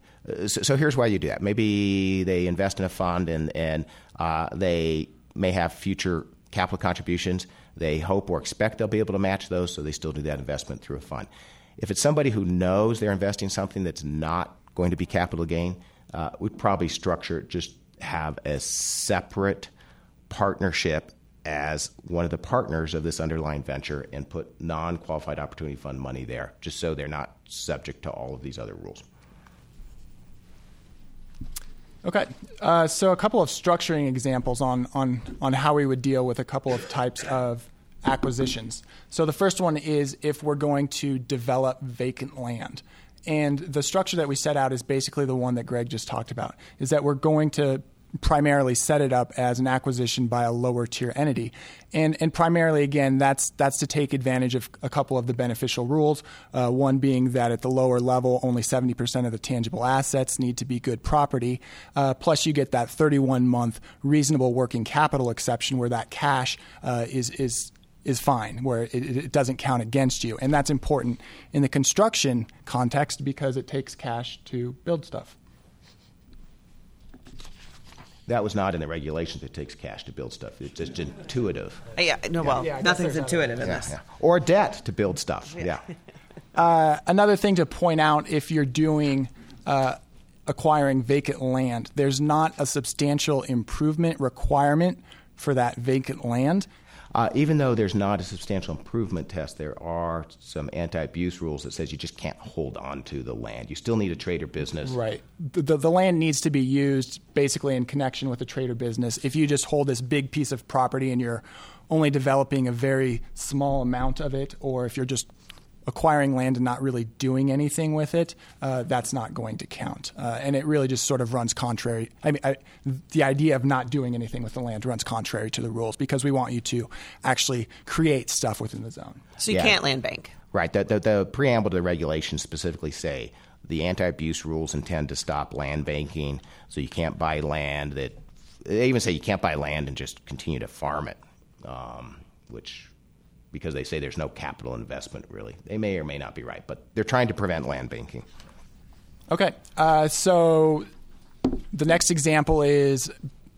so, so, here's why you do that. Maybe they invest in a fund and, and uh, they may have future capital contributions. They hope or expect they'll be able to match those, so they still do that investment through a fund. If it's somebody who knows they're investing something that's not going to be capital gain, uh, we'd probably structure it, just have a separate partnership as one of the partners of this underlying venture and put non qualified opportunity fund money there, just so they're not subject to all of these other rules. Okay, uh, so a couple of structuring examples on, on, on how we would deal with a couple of types of acquisitions. So the first one is if we're going to develop vacant land. And the structure that we set out is basically the one that Greg just talked about, is that we're going to primarily set it up as an acquisition by a lower tier entity. And, and primarily, again, that's, that's to take advantage of a couple of the beneficial rules. Uh, one being that at the lower level, only 70% of the tangible assets need to be good property. Uh, plus, you get that 31 month reasonable working capital exception where that cash uh, is, is is fine, where it, it, doesn't count against you. And that's important in the construction context because it takes cash to build stuff. That was not in the regulations. It takes cash to build stuff. It's just intuitive. Yeah, no, well, yeah, nothing's intuitive in yeah, this. Yeah. Or debt to build stuff. Yeah. Uh, another thing to point out if you're doing uh, acquiring vacant land, there's not a substantial improvement requirement for that vacant land. Uh, even though there's not a substantial improvement test, there are some anti-abuse rules that says you just can't hold on to the land. You still need a trade or business. Right. The, the, the land needs to be used basically in connection with a trade or business. If you just hold this big piece of property and you're only developing a very small amount of it, or if you're just acquiring land and not really doing anything with it, uh, that's not going to count. Uh, and it really just sort of runs contrary. I mean, I, the idea of not doing anything with the land runs contrary to the rules because we want you to actually create stuff within the zone. So you yeah. can't land bank. Right. The, the, the preamble to the regulations specifically say the anti-abuse rules intend to stop land banking, so you can't buy land that. They even say you can't buy land and just continue to farm it, um, which because they say there's no capital investment really. They may or may not be right, but they're trying to prevent land banking. Okay, uh, so the next example is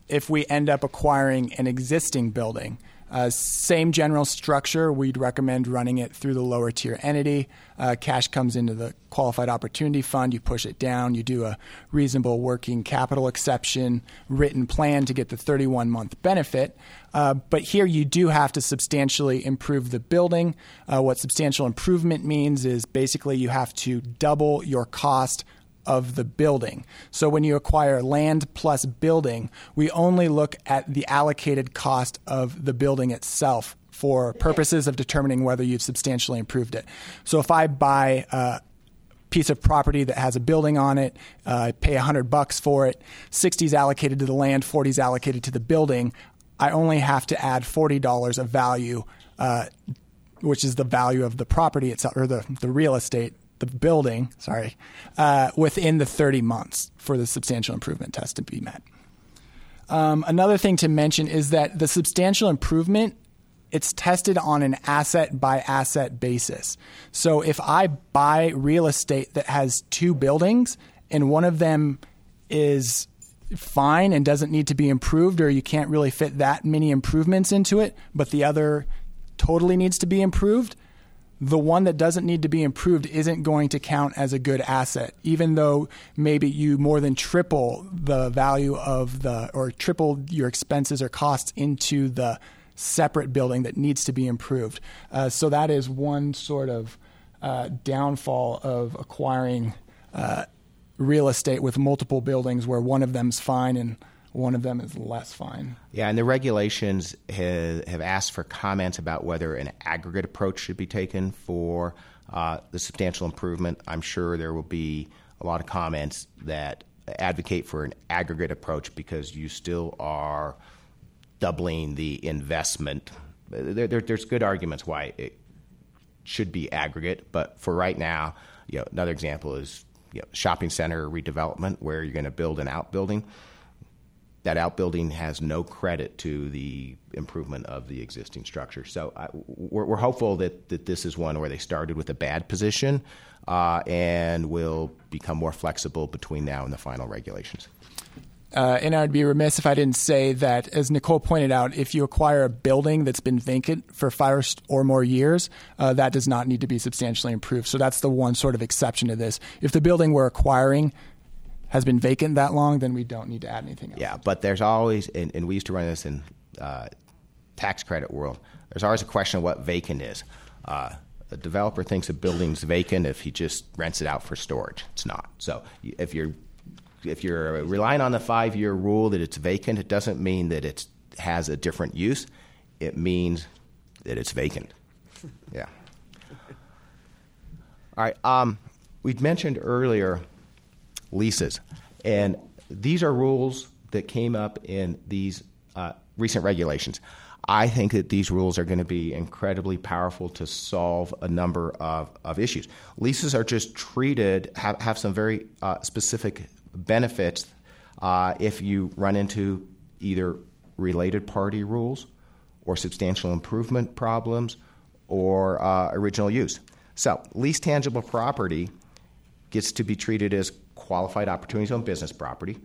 if we end up acquiring an existing building. Uh, same general structure. We'd recommend running it through the lower tier entity. Uh, cash comes into the qualified opportunity fund. You push it down. You do a reasonable working capital exception written plan to get the 31 month benefit. Uh, but here you do have to substantially improve the building. Uh, what substantial improvement means is basically you have to double your cost of the building. So when you acquire land plus building, we only look at the allocated cost of the building itself for purposes of determining whether you've substantially improved it. So if I buy a piece of property that has a building on it, uh, I pay 100 bucks for it, 60 is allocated to the land, 40 is allocated to the building, I only have to add $40 of value, uh, which is the value of the property itself or the, the real estate the building, sorry, uh, within the 30 months for the substantial improvement test to be met. Um, another thing to mention is that the substantial improvement it's tested on an asset by asset basis. So if I buy real estate that has two buildings and one of them is fine and doesn't need to be improved or you can't really fit that many improvements into it, but the other totally needs to be improved, the one that doesn't need to be improved isn't going to count as a good asset, even though maybe you more than triple the value of the or triple your expenses or costs into the separate building that needs to be improved. Uh, so that is one sort of uh, downfall of acquiring uh, real estate with multiple buildings where one of them's fine and one of them is less fine. Yeah, and the regulations have, have asked for comments about whether an aggregate approach should be taken for uh, the substantial improvement. I'm sure there will be a lot of comments that advocate for an aggregate approach because you still are doubling the investment. There, there, there's good arguments why it should be aggregate, but for right now, you know, another example is you know, shopping center redevelopment where you're going to build an outbuilding that outbuilding has no credit to the improvement of the existing structure. So I, we're, we're, hopeful that, that this is one where they started with a bad position uh, and will become more flexible between now and the final regulations. Uh, and I'd be remiss if I didn't say that, as Nicole pointed out, if you acquire a building that's been vacant for five or more years, uh, that does not need to be substantially improved. So that's the one sort of exception to this. If the building we're acquiring has been vacant that long, then we don't need to add anything else. Yeah, but there's always, and, and we used to run this in uh, tax credit world. There's always a question of what vacant is. Uh, a developer thinks a building's vacant if he just rents it out for storage. It's not. So if you're if you're relying on the five year rule that it's vacant, it doesn't mean that it has a different use. It means that it's vacant. Yeah. All right. Um, we'd mentioned earlier leases. And these are rules that came up in these uh, recent regulations. I think that these rules are going to be incredibly powerful to solve a number of, of issues. Leases are just treated, have, have some very uh, specific benefits uh, if you run into either related party rules or substantial improvement problems or uh, original use. So, least tangible property gets to be treated as qualified opportunity zone business property,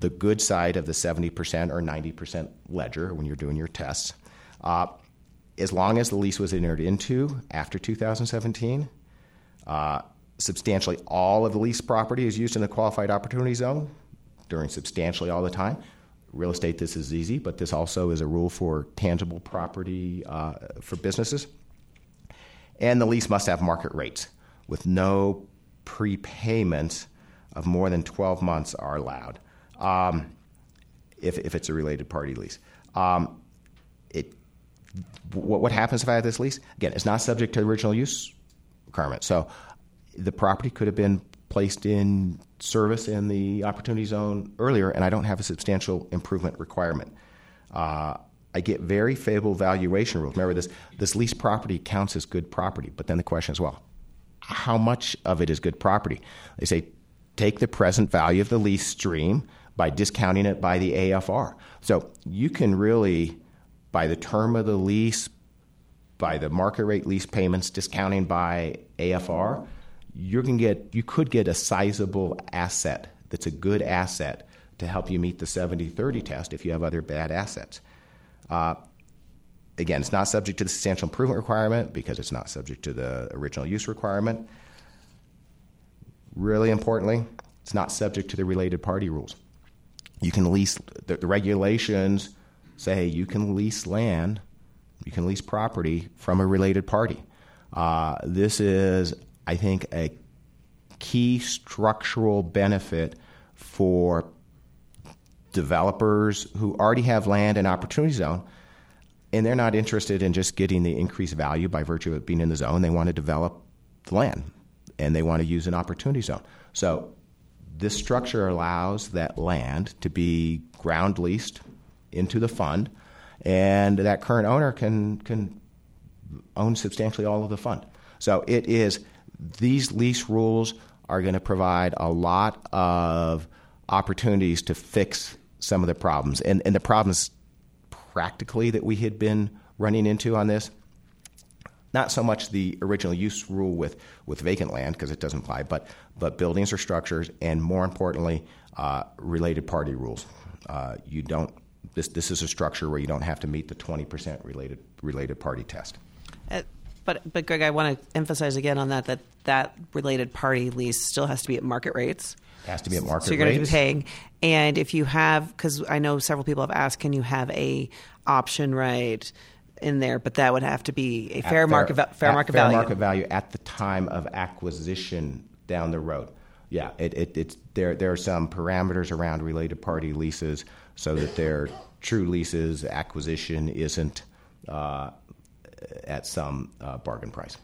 the good side of the 70% or 90% ledger when you're doing your tests. Uh, as long as the lease was entered into after 2017, uh, substantially all of the lease property is used in the qualified opportunity zone during substantially all the time. Real estate, this is easy, but this also is a rule for tangible property uh, for businesses. And the lease must have market rates with no prepayments of more than 12 months are allowed um, if, if it's a related party lease. Um, it, what, what happens if I have this lease? Again, it's not subject to original use requirement. So the property could have been placed in service in the opportunity zone earlier, and I don't have a substantial improvement requirement. Uh, I get very favorable valuation rules. Remember, this, this lease property counts as good property, but then the question is well, how much of it is good property? They say take the present value of the lease stream by discounting it by the AFR. So you can really, by the term of the lease, by the market rate lease payments, discounting by AFR, you can get you could get a sizable asset that's a good asset to help you meet the 70-30 test if you have other bad assets. Uh, again, it's not subject to the substantial improvement requirement because it's not subject to the original use requirement. Really importantly, it's not subject to the related party rules. You can lease, the, the regulations say you can lease land, you can lease property from a related party. Uh, this is, I think, a key structural benefit for developers who already have land in opportunity zone and they're not interested in just getting the increased value by virtue of being in the zone. They want to develop the land and they want to use an opportunity zone. So this structure allows that land to be ground leased into the fund, and that current owner can can own substantially all of the fund. So it is these lease rules are going to provide a lot of opportunities to fix some of the problems. And, and the problems practically that we had been running into on this, not so much the original use rule with, with vacant land, because it doesn't apply, but, but buildings or structures, and more importantly, uh, related party rules. Uh, you don't, this, this is a structure where you don't have to meet the 20% related, related party test. Uh, but, but Greg, I want to emphasize again on that that that related party lease still has to be at market rates. It has to be at market rates. So you're going to be paying, and if you have, because I know several people have asked, can you have a option right in there? But that would have to be a At fair market va- fair market fair value. market value at the time of acquisition down the road. Yeah, it, it, it's there. There are some parameters around related party leases so that they're true leases. Acquisition isn't uh, at some uh, bargain price.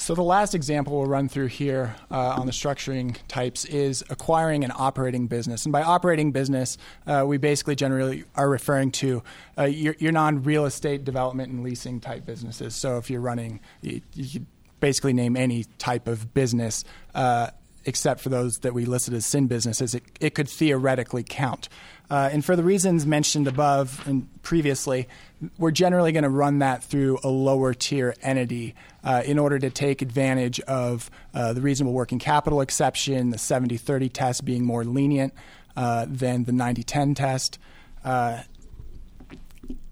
So the last example we'll run through here uh, on the structuring types is acquiring an operating business. And by operating business, uh, we basically generally are referring to uh, your, your non-real estate development and leasing type businesses. So if you're running, you, you basically name any type of business. Uh, except for those that we listed as sin businesses, it, it could theoretically count. Uh, and for the reasons mentioned above and previously, we're generally going to run that through a lower tier entity uh, in order to take advantage of uh, the reasonable working capital exception, the 70 30 test being more lenient uh, than the 90 10 test, uh,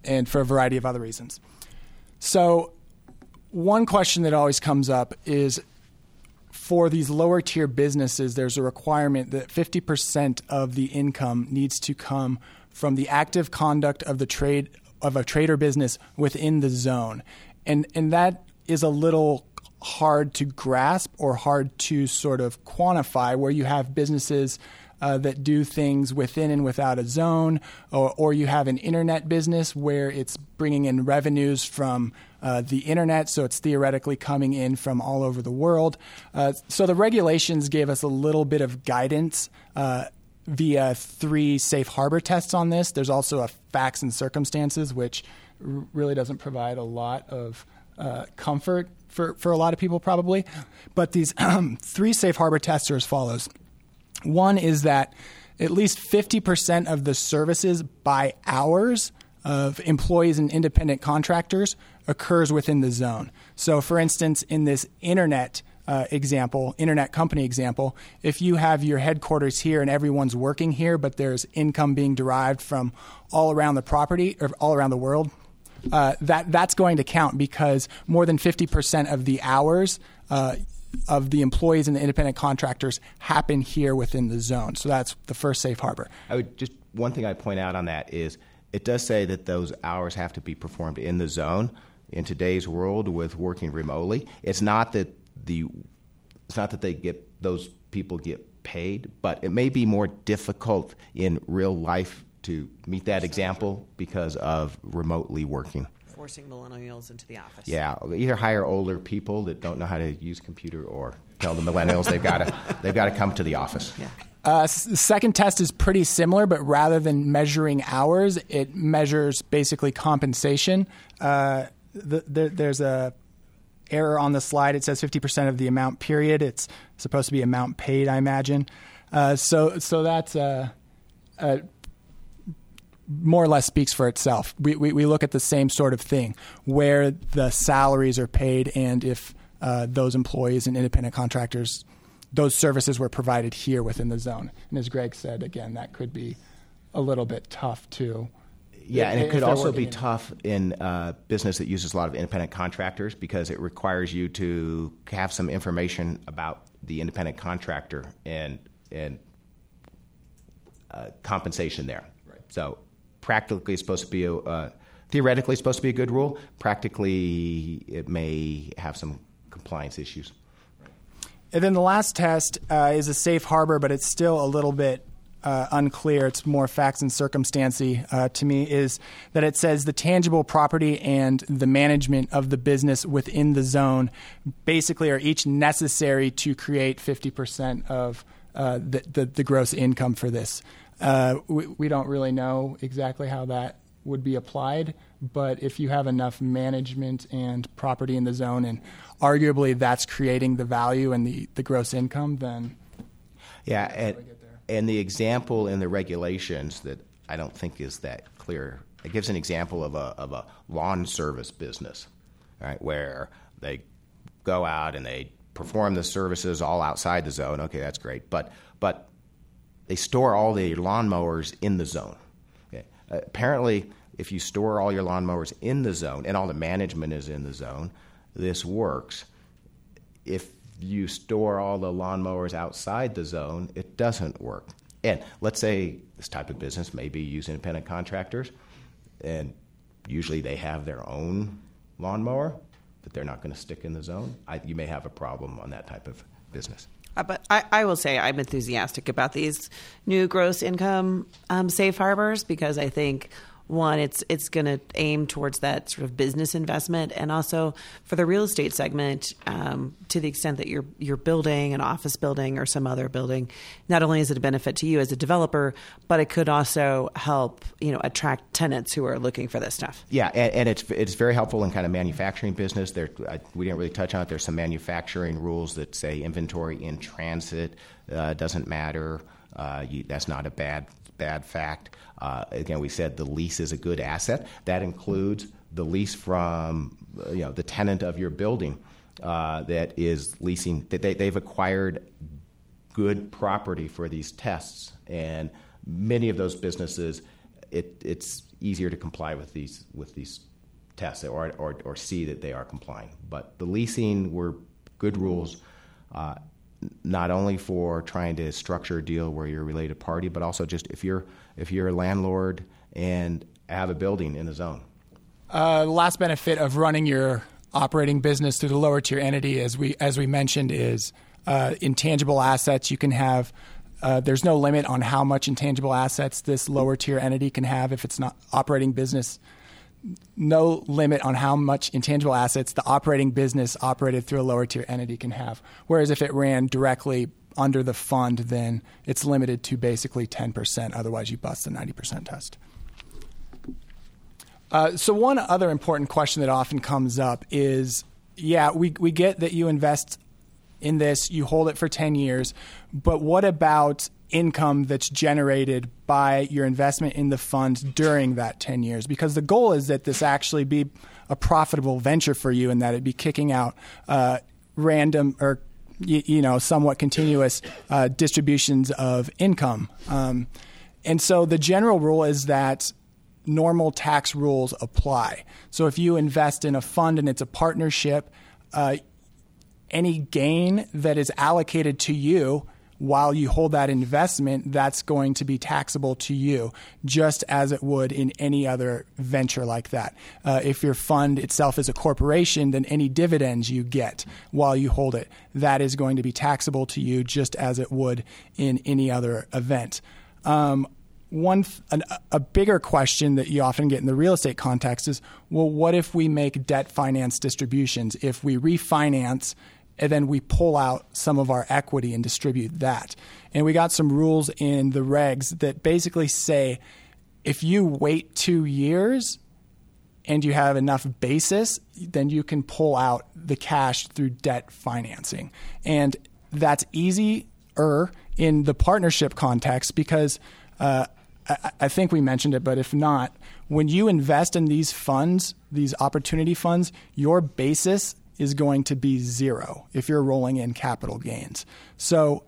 and for a variety of other reasons. So, one question that always comes up is for these lower tier businesses, there's a requirement that 50% of the income needs to come from the active conduct of the trade of a trade or business within the zone. And and that is a little hard to grasp or hard to sort of quantify where you have businesses uh, that do things within and without a zone, or, or you have an internet business where it's bringing in revenues from uh, the internet, so it's theoretically coming in from all over the world. Uh, so the regulations gave us a little bit of guidance. Via three safe harbor tests on this. There's also a facts and circumstances, which r- really doesn't provide a lot of uh, comfort for, for a lot of people, probably. But these three safe harbor tests are as follows one is that at least 50% of the services by hours of employees and independent contractors occurs within the zone. So, for instance, in this internet uh, example, internet company example, if you have your headquarters here and everyone's working here, but there's income being derived from all around the property or all around the world, uh, that that's going to count because more than 50% of the hours uh, of the employees and the independent contractors happen here within the zone. So that's the first safe harbor. I would just one thing I'd point out on that is it does say that those hours have to be performed in the zone. In today's world, with working remotely, it's not that the it's not that they get those people get paid, but it may be more difficult in real life to meet that example because of remotely working. Forcing millennials into the office. Yeah, either hire older people that don't know how to use computer, or tell the millennials they've got to they've got to come to the office. Yeah. Uh, the second test is pretty similar, but rather than measuring hours, it measures basically compensation. Uh, the, the, there's a error on the slide. It says 50% of the amount period. It's supposed to be amount paid, I imagine. Uh, so so that's uh, uh, more or less speaks for itself. We, we, we look at the same sort of thing where the salaries are paid and if uh, those employees and independent contractors, those services were provided here within the zone. And as Greg said, again, that could be a little bit tough too. Yeah, and it could also be in- tough in uh, business that uses a lot of independent contractors because it requires you to have some information about the independent contractor and and uh, compensation there. Right. So practically, it's supposed to be a uh, theoretically it's supposed to be a good rule. Practically, it may have some compliance issues. And then the last test uh, is a safe harbor, but it's still a little bit uh, unclear. It's more facts and circumstancy uh, to me. Is that it says the tangible property and the management of the business within the zone basically are each necessary to create 50% of uh, the, the, the gross income for this. Uh, we, we don't really know exactly how that would be applied. but if you have enough management and property in the zone, and arguably that's creating the value and the, the gross income, then yeah. And, and the example in the regulations that I don't think is that clear. It gives an example of a of a lawn service business, right, where they go out and they perform the services all outside the zone. Okay, that's great, but but they store all the lawnmowers in the zone. Okay. Uh, apparently, if you store all your lawnmowers in the zone and all the management is in the zone, this works. If you store all the lawnmowers outside the zone, it doesn't work. And let's say this type of business maybe use independent contractors, and usually they have their own lawnmower that they're not going to stick in the zone. I, you may have a problem on that type of business. Uh, but I, I, will say I'm enthusiastic about these new gross income um, safe harbors because I think one, it's it's going to aim towards that sort of business investment, and also for the real estate segment, um, to the extent that you're you're building an office building or some other building, not only is it a benefit to you as a developer, but it could also help you know attract tenants who are looking for this stuff. Yeah, and, and it's it's very helpful in kind of manufacturing business. There, I, we didn't really touch on it. There's some manufacturing rules that say inventory in transit uh, doesn't matter. Uh, you, that's not a bad bad fact. Uh, again, we said the lease is a good asset. That includes the lease from you know the tenant of your building uh, that is leasing that they, they've acquired good property for these tests, and many of those businesses, it, it's easier to comply with these with these tests or, or, or see that they are complying. But the leasing were good rules. Uh, not only for trying to structure a deal where you're a related party, but also just if you're if you're a landlord and have a building in a zone. Uh, the last benefit of running your operating business through the lower tier entity, as we as we mentioned, is uh, intangible assets. You can have. Uh, there's no limit on how much intangible assets this lower tier entity can have if it's not operating business no limit on how much intangible assets the operating business operated through a lower tier entity can have. Whereas if it ran directly under the fund, then it's limited to basically 10%. Otherwise, you bust the 90% test. Uh, so, one other important question that often comes up is yeah, we, we get that you invest in this, you hold it for 10 years, but what about income that's generated by your investment in the fund during that 10 years? Because the goal is that this actually be a profitable venture for you and that it be kicking out uh, random or you, you, know somewhat continuous uh, distributions of income. Um, and so the general rule is that normal tax rules apply. So if you invest in a fund and it's a partnership uh, any gain that is allocated to you while you hold that investment, that's going to be taxable to you, just as it would in any other venture like that. Uh, if your fund itself is a corporation, then any dividends you get while you hold it, that is going to be taxable to you, just as it would in any other event. Um, one an, a bigger question that you often get in the real estate context is well what if we make debt finance distributions if we refinance and then we pull out some of our equity and distribute that. And we got some rules in the regs that basically say if you wait two years and you have enough basis, then you can pull out the cash through debt financing. And that's easier in the partnership context because uh, I, I think we mentioned it, but if not, when you invest in these funds, these opportunity funds, your basis is going to be zero if you're rolling in capital gains. So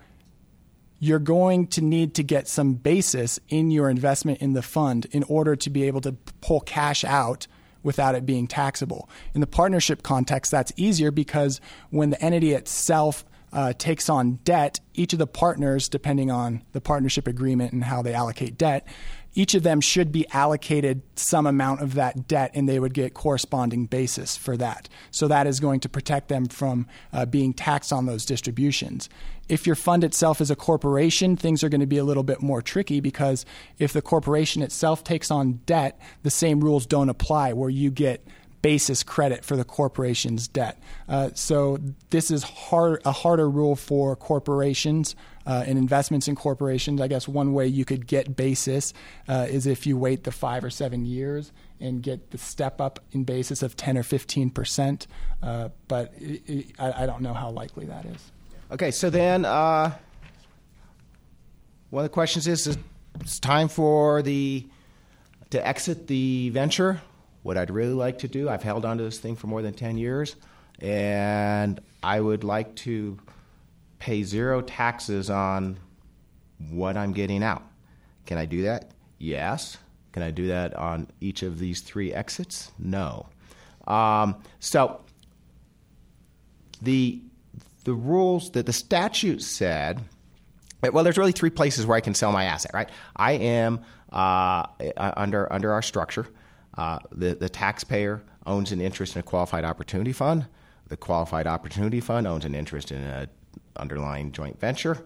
you're going to need to get some basis in your investment in the fund in order to be able to pull cash out without it being taxable. In the partnership context, that's easier because when the entity itself uh, takes on debt, each of the partners, depending on the partnership agreement and how they allocate debt, each of them should be allocated some amount of that debt and they would get corresponding basis for that. So that is going to protect them from uh, being taxed on those distributions. If your fund itself is a corporation, things are going to be a little bit more tricky because if the corporation itself takes on debt, the same rules don't apply where you get basis credit for the corporation's debt. Uh, so this is hard, a harder rule for corporations uh, and investments in corporations. I guess one way you could get basis uh, is if you wait the five or seven years and get the step up in basis of 10 or 15 percent. Uh, but it, it, I, I, don't know how likely that is. Okay, so then uh, one of the questions is: It's time for the to exit the venture. What I'd really like to do, I've held onto this thing for more than 10 years, and I would like to pay zero taxes on what I'm getting out. Can I do that? Yes. Can I do that on each of these three exits? No. Um, so the the rules that the statute said. Well, there's really three places where I can sell my asset. Right? I am uh, under under our structure. Uh, the the taxpayer owns an interest in a qualified opportunity fund. The qualified opportunity fund owns an interest in an underlying joint venture,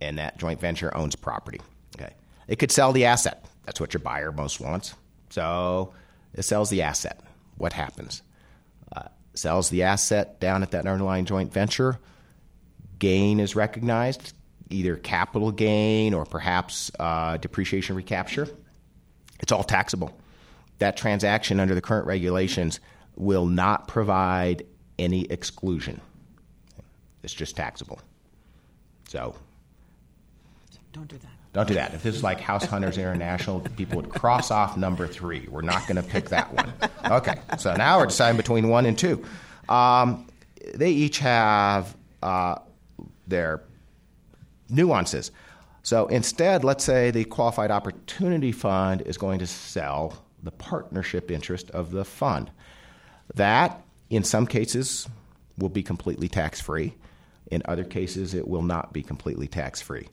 and that joint venture owns property. Okay, it could sell the asset. That's what your buyer most wants. So it sells the asset. What happens? Uh, sells the asset down at that underlying joint venture. Gain is recognized, either capital gain or perhaps uh, depreciation recapture. It's all taxable. That transaction under the current regulations will not provide any exclusion. It's just taxable. So don't do that. Don't do that. If this is like House Hunters International, people would cross off number three. We're not going to pick that one. Okay, so now we're deciding between one and two. Um, they each have uh, their nuances. So instead, let's say the Qualified Opportunity Fund is going to sell the partnership interest of the fund. That, in some cases, will be completely tax free. In other cases, it will not be completely tax free.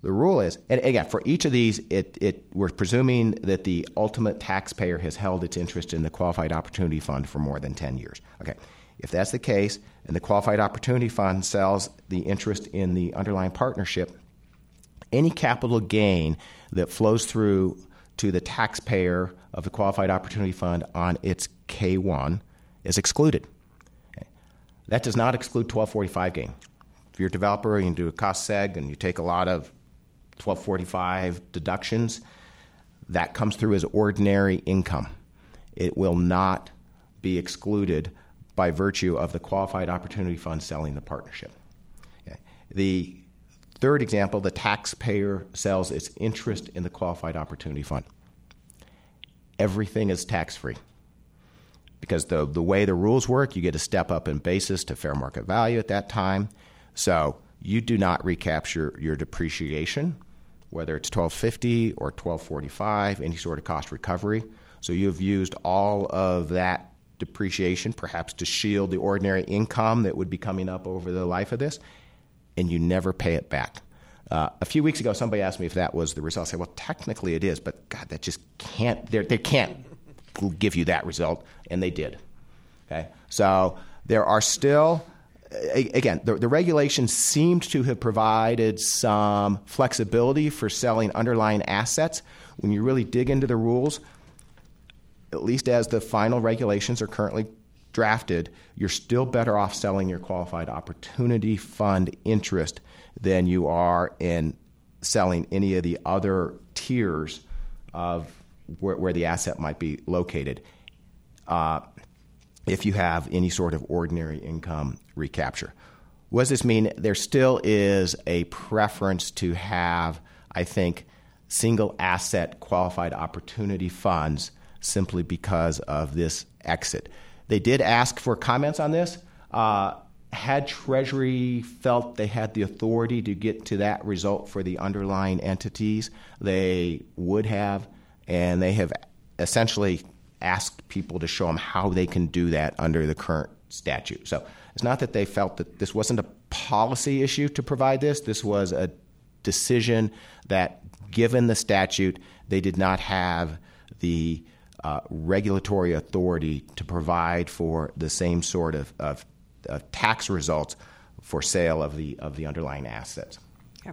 The rule is, and again, for each of these, it, it, we're presuming that the ultimate taxpayer has held its interest in the Qualified Opportunity Fund for more than 10 years. Okay, if that's the case, and the Qualified Opportunity Fund sells the interest in the underlying partnership, any capital gain that flows through to the taxpayer of the Qualified Opportunity Fund on its K1 is excluded. Okay. That does not exclude 1245 gain. If you're a developer, and you do a cost seg and you take a lot of 1245 deductions, that comes through as ordinary income. It will not be excluded by virtue of the qualified opportunity fund selling the partnership. Okay. The third example the taxpayer sells its interest in the qualified opportunity fund. Everything is tax free. Because the, the way the rules work, you get a step up in basis to fair market value at that time. So you do not recapture your depreciation whether it's 1250 or 1245, any sort of cost recovery. So you've used all of that depreciation, perhaps to shield the ordinary income that would be coming up over the life of this, and you never pay it back. Uh, a few weeks ago, somebody asked me if that was the result. I said, well, technically it is, but God, that just can't, they can't give you that result, and they did. Okay? So there are still again, the, the, regulations seemed to have provided some flexibility for selling underlying assets. When you really dig into the rules, at least as the final regulations are currently drafted, you're still better off selling your qualified opportunity fund interest than you are in selling any of the other tiers of where, where the asset might be located. Uh, if you have any sort of ordinary income recapture. What does this mean? There still is a preference to have, I think, single asset qualified opportunity funds simply because of this exit. They did ask for comments on this. Uh, had Treasury felt they had the authority to get to that result for the underlying entities, they would have, and they have essentially asked people to show them how they can do that under the current statute. So it's not that they felt that this wasn't a policy issue to provide this, this was a decision that, given the statute, they did not have the uh, regulatory authority to provide for the same sort of, of, of, tax results for sale of the, of the underlying assets. Yeah.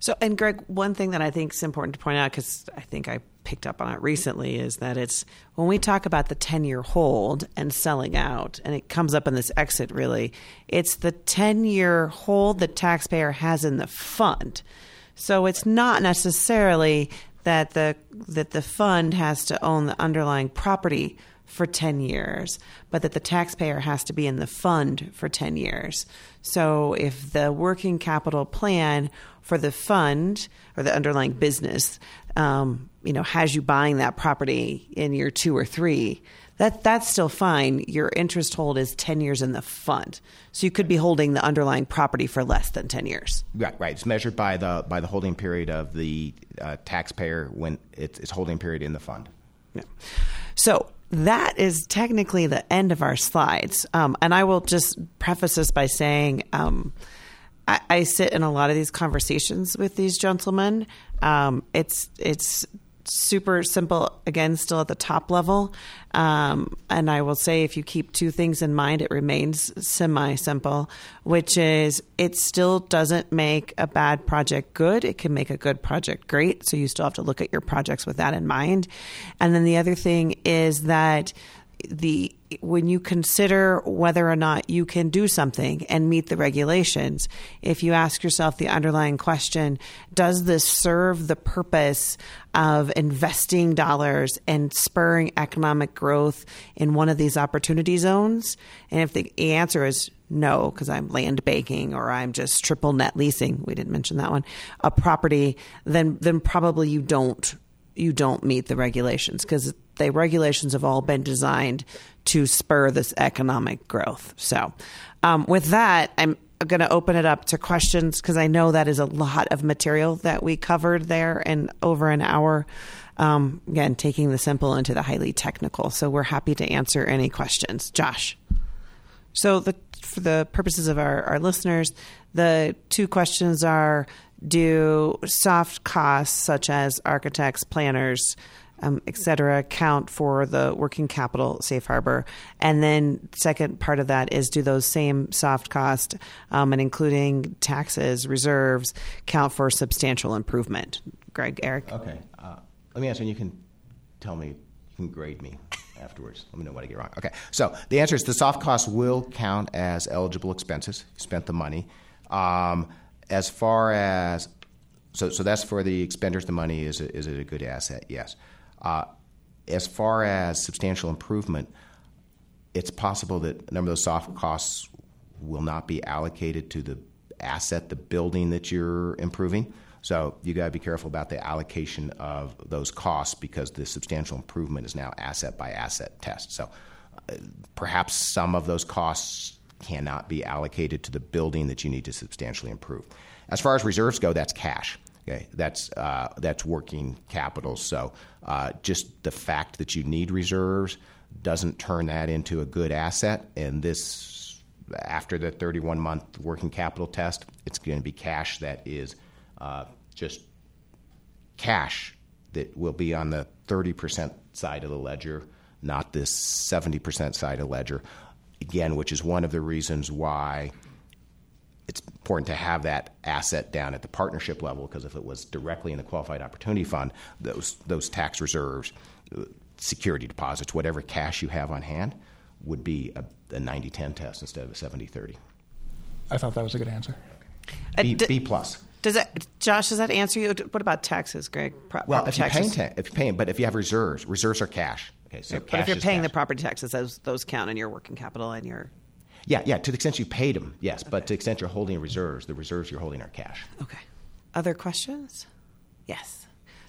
So, and Greg, one thing that I think is important to point out, because I think I picked up on it recently is that it's when we talk about the 10 year hold and selling out, and it comes up in this exit really, it's the 10 year hold the taxpayer has in the fund. So it's not necessarily that the that the fund has to own the underlying property for 10 years, but that the taxpayer has to be in the fund for 10 years. So if the working capital plan for the fund or the underlying business, um, you know, has you buying that property in year two or three, that that's still fine. Your interest hold is 10 years in the fund. So you could be holding the underlying property for less than 10 years. Right, right. It's measured by the by the holding period of the uh, taxpayer when it's, it's holding period in the fund. Yeah. So that is technically the end of our slides. Um, and I will just preface this by saying um, I, I, sit in a lot of these conversations with these gentlemen. Um, it's it's super simple again still at the top level. Um, and i will say if you keep two things in mind it remains semi simple which is it still doesn't make a bad project good. It can make a good project great. So you still have to look at your projects with that in mind. And then the other thing is that the when you consider whether or not you can do something and meet the regulations, if you ask yourself the underlying question, does this serve the purpose of investing dollars and spurring economic growth in one of these opportunity zones? And if the answer is no, because I'm land banking or I'm just triple net leasing, we didn't mention that one, a property, then then probably you don't you don't meet the regulations because the regulations have all been designed to spur this economic growth. So, um, with that, I'm going to open it up to questions because I know that is a lot of material that we covered there in over an hour. Um, again, taking the simple into the highly technical. So, we're happy to answer any questions. Josh. So, the, for the purposes of our, our listeners, the two questions are do soft costs such as architects, planners, um, et cetera, count for the working capital safe harbor? And then, second part of that is do those same soft costs um, and including taxes, reserves, count for substantial improvement? Greg, Erik? Okay. Uh, let me answer, and you can tell me, you can grade me afterwards. Let me know what I get wrong. Okay. So the answer is the soft costs will count as eligible expenses. You spent the money. Um, as far as so, so that's for the expenditures. The money is is it a good asset? Yes. Uh, as far as substantial improvement, it's possible that a number of those soft costs will not be allocated to the asset, the building that you're improving. So you got to be careful about the allocation of those costs because the substantial improvement is now asset by asset test. So uh, perhaps some of those costs cannot be allocated to the building that you need to substantially improve. As far as reserves go, that's cash. Okay, that's uh, that's working capital. So uh, just the fact that you need reserves doesn't turn that into a good asset. And this, after the 31 month working capital test, it's going to be cash that is uh, just cash that will be on the 30% side of the ledger, not this 70% side of the ledger again, which is one of the reasons why it's important to have that asset down at the partnership level because if it was directly in the qualified opportunity fund, those those tax reserves, uh, security deposits, whatever cash you have on hand, would be a, a 90-10 test instead of a 70-30. I thought that was a good answer. B, uh, d- B plus. Does that, Josh? Does that answer you? What about taxes, Greg? Pro- well, if you're paying, ta- if you're paying, but if you have reserves, reserves are cash. Okay, so but if you're paying the property taxes, those those count in your working capital and your. Yeah, yeah. To the extent you paid them, yes. Okay. But to the extent you're holding reserves, the reserves you're holding are cash. Okay. Other questions? Yes.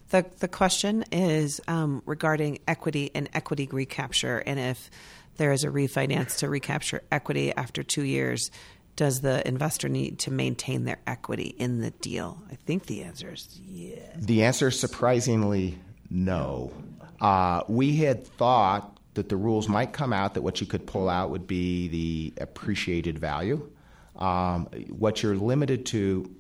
The the question is um, regarding equity and equity recapture, and if there is a refinance to recapture equity after two years, does the investor need to maintain their equity in the deal? I think the answer is yes. The answer is surprisingly no. Uh, we had thought that the rules might come out that what you could pull out would be the appreciated value. Um, what you're limited to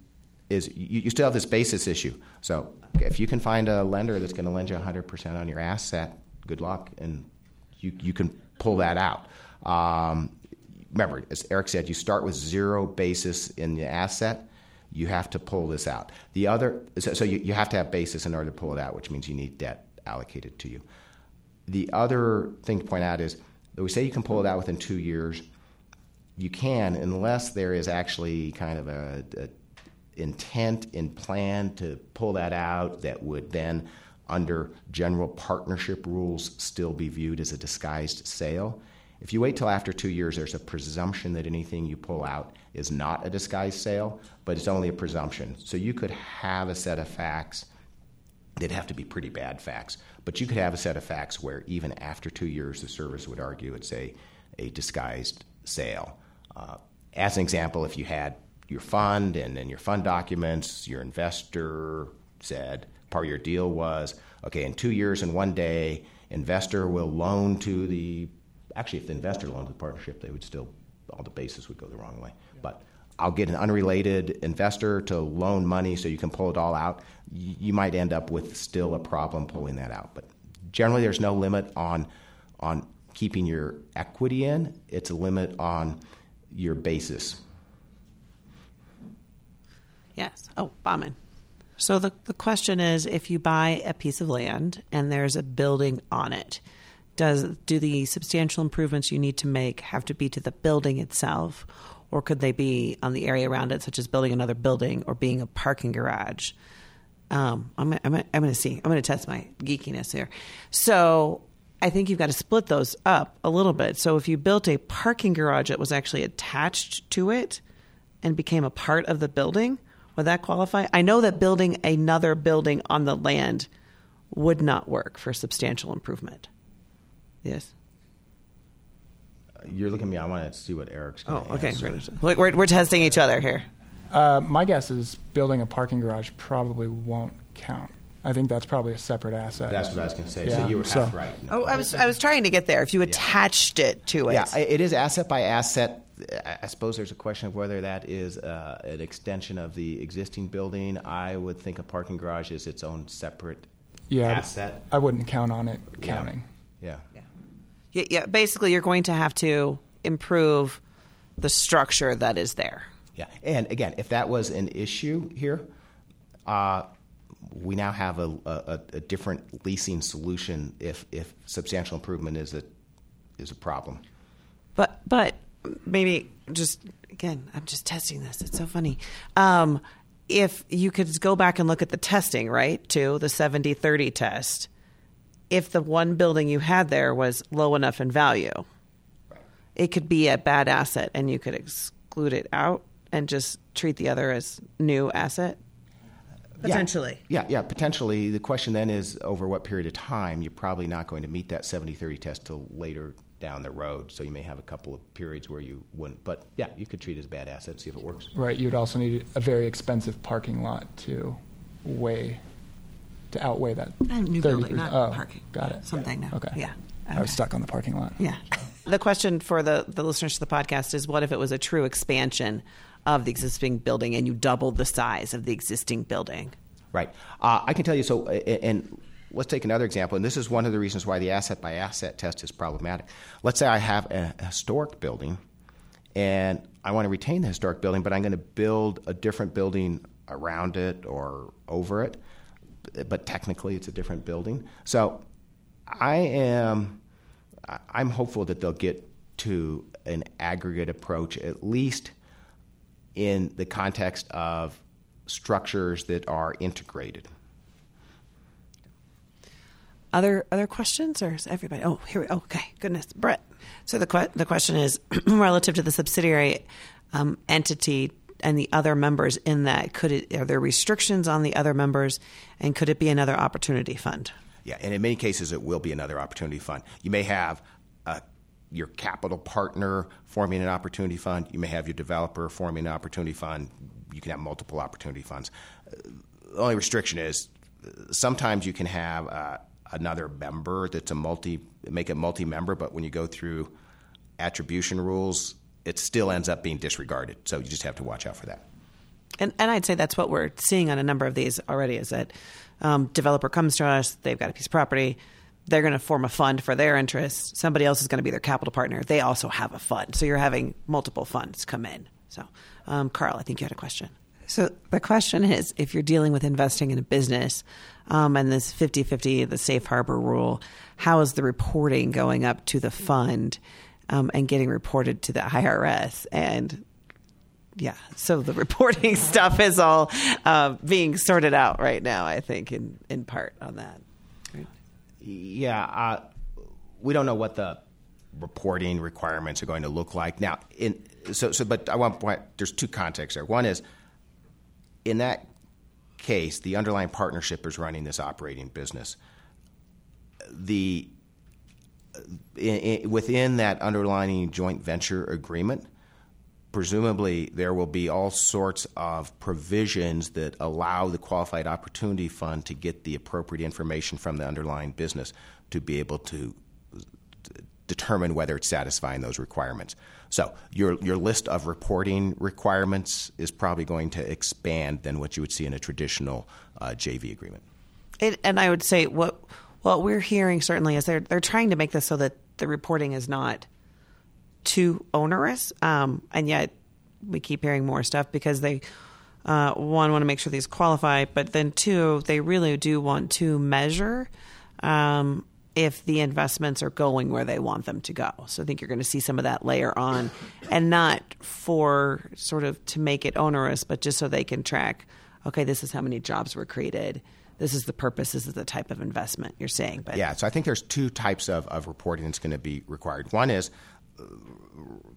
is you, you, still have this basis issue. So if you can find a lender that's going to lend you 100% on your asset, good luck, and you, you can pull that out. Um, remember, as Erik said, you start with zero basis in the asset. You have to pull this out. The other, so, so you, you have to have basis in order to pull it out, which means you need debt allocated to you. The other thing to point out is that we say you can pull it out within two years. You can, unless there is actually kind of a, a intent and plan to pull that out that would then, under general partnership rules, still be viewed as a disguised sale. If you wait till after two years, there's a presumption that anything you pull out is not a disguised sale, but it's only a presumption. So you could have a set of facts. They'd have to be pretty bad facts, but you could have a set of facts where even after two years, the service would argue it's a, a disguised sale. Uh, as an example, if you had your fund and in your fund documents, your investor said part of your deal was okay, in two years and one day, investor will loan to the actually, if the investor loaned to the partnership, they would still all the bases would go the wrong way. Yeah. But I'll get an unrelated investor to loan money so you can pull it all out. You might end up with still a problem pulling that out. But generally, there's no limit on on keeping your equity in. It's a limit on your basis. Yes. Oh, Bauman. So the, the question is if you buy a piece of land and there's a building on it, does do the substantial improvements you need to make have to be to the building itself or could they be on the area around it such as building another building or being a parking garage? Um, I'm, I'm, I'm going to see. I'm going to test my geekiness here. So i think you've got to split those up a little bit. So if you built a parking garage that was actually attached to it and became a part of the building would that qualify? I know that building another building on the land would not work for substantial improvement. Yes. You're looking at me. I want to see what Erik's going oh, okay. We're, we're, we're testing each other here. Uh, my guess is building a parking garage probably won't count. I think that's probably a separate asset. That's what I was going to say. Yeah. So you were so, half right. No. Oh, I was I was trying to get there. If you attached yeah. it to it, yeah, it is asset by asset. I suppose there's a question of whether that is uh, an extension of the existing building. I would think a parking garage is its own separate yeah, asset. I wouldn't count on it counting. Yeah. yeah yeah, basically you're going to have to improve the structure that is there. Yeah, and again, if that was an issue here, uh, we now have a, a, a, different leasing solution if, if substantial improvement is a is a problem. But but maybe just again, I'm just testing this. It's so funny. Um, if you could go back and look at the testing, right, to the 70-30 test, if the one building you had there was low enough in value. Right. It could be a bad asset and you could exclude it out and just treat the other as new asset. Potentially. Yeah, yeah, yeah, potentially. The question then is over what period of time? You're probably not going to meet that 70 30 test till later down the road. So you may have a couple of periods where you wouldn't. But yeah, you could treat it as bad asset, see if it works. Right. You'd also need a very expensive parking lot to weigh to outweigh that. Uh, new building, not oh, parking. Got it. Something yeah. now. Okay. Yeah. Okay. I was stuck on the parking lot. Yeah. the question for the, the listeners to the podcast is what if it was a true expansion of the existing building and you doubled the size of the existing building? Right. Uh, I can tell you so, and let's take another example, and this is one of the reasons why the asset by asset test is problematic. Let's say I have a historic building and I want to retain the historic building, but I'm going to build a different building around it or over it but technically it's a different building. So I am I'm hopeful that they'll get to an aggregate approach at least in the context of structures that are integrated. Other other questions or is everybody? Oh, here we. Okay, goodness, Brett. So the que- the question is relative to the subsidiary um, entity and the other members in that? Could it are there restrictions on the other members, and could it be another opportunity fund? Yeah, and in many cases, it will be another opportunity fund. You may have uh, your capital partner forming an opportunity fund. You may have your developer forming an opportunity fund. You can have multiple opportunity funds. the only restriction is sometimes you can have uh, another member that's a multi make it multi-member, but when you go through attribution rules, it still ends up being disregarded. So you just have to watch out for that. And, and I'd say that's what we're seeing on a number of these already is that um, developer comes to us, they've got a piece of property, they're going to form a fund for their interests. Somebody else is going to be their capital partner. They also have a fund. So you're having multiple funds come in. So, um, Carl, I think you had a question. So the question is if you're dealing with investing in a business um, and this 50 50, the safe harbor rule, how is the reporting going up to the fund um, and getting reported to the IRS? And yeah, so the reporting stuff is all uh, being sorted out right now, I think, in, in part on that. Right? Yeah, uh, we don't know what the reporting requirements are going to look like now. In so, so, but I want point. There's two contexts there. One is in that case, the underlying partnership is running this operating business. The in, in, within that underlying joint venture agreement, presumably there will be all sorts of provisions that allow the qualified opportunity fund to get the appropriate information from the underlying business to be able to determine whether it's satisfying those requirements. So your your list of reporting requirements is probably going to expand than what you would see in a traditional uh, JV agreement. It, and I would say what what we're hearing certainly is they're they're trying to make this so that the reporting is not too onerous, um, and yet we keep hearing more stuff because they uh, one want to make sure these qualify, but then two they really do want to measure um, if the investments are going where they want them to go. So I think you're going to see some of that layer on, and not for sort of to make it onerous, but just so they can track. Okay, this is how many jobs were created. This is the purpose. This is the type of investment you're saying. But yeah, so I think there's two types of, of reporting that's going to be required. One is uh,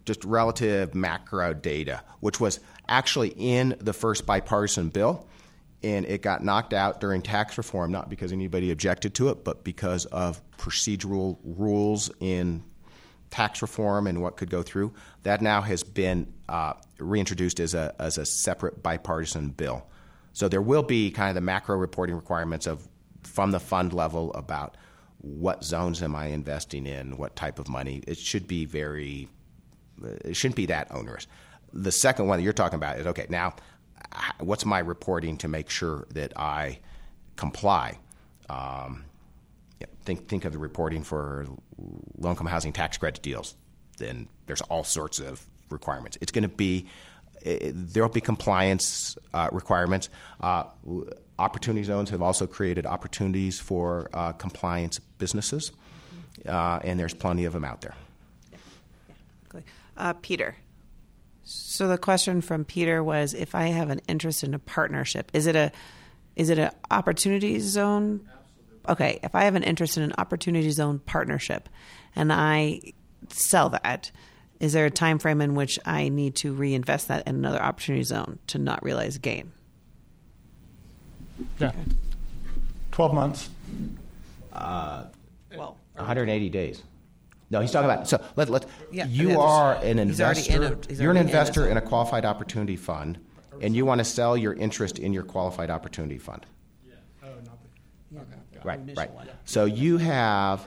just relative macro data, which was actually in the first bipartisan bill and it got knocked out during tax reform, not because anybody objected to it, but because of procedural rules in tax reform and what could go through. That now has been uh, reintroduced as a, as a separate bipartisan bill. So there will be kind of the macro reporting requirements of from the fund level about what zones am I investing in, what type of money. It should be very, it shouldn't be that onerous. The second one that you're talking about is okay, now what's my reporting to make sure that I comply? Um, yeah, think think of the reporting for low income housing tax credit deals. Then there's all sorts of requirements. It's going to be there'll be compliance uh, requirements. Uh, opportunity zones have also created opportunities for uh, compliance businesses, uh, and there's plenty of them out there. Uh, Peter. So the question from Peter was if I have an interest in a partnership, is it a is it an opportunity zone? Absolutely. Okay, if I have an interest in an opportunity zone partnership and I sell that, is there a time frame in which I need to reinvest that in another opportunity zone to not realize gain? Yeah. 12 months. Uh, well, 180 days. No, he's talking about so let let yeah, you are an investor. A, you're an investor in, in, a qualified opportunity fund, and you want to sell your interest in your qualified opportunity fund. Yeah. Oh, not the, okay. Right, right. One. So you have,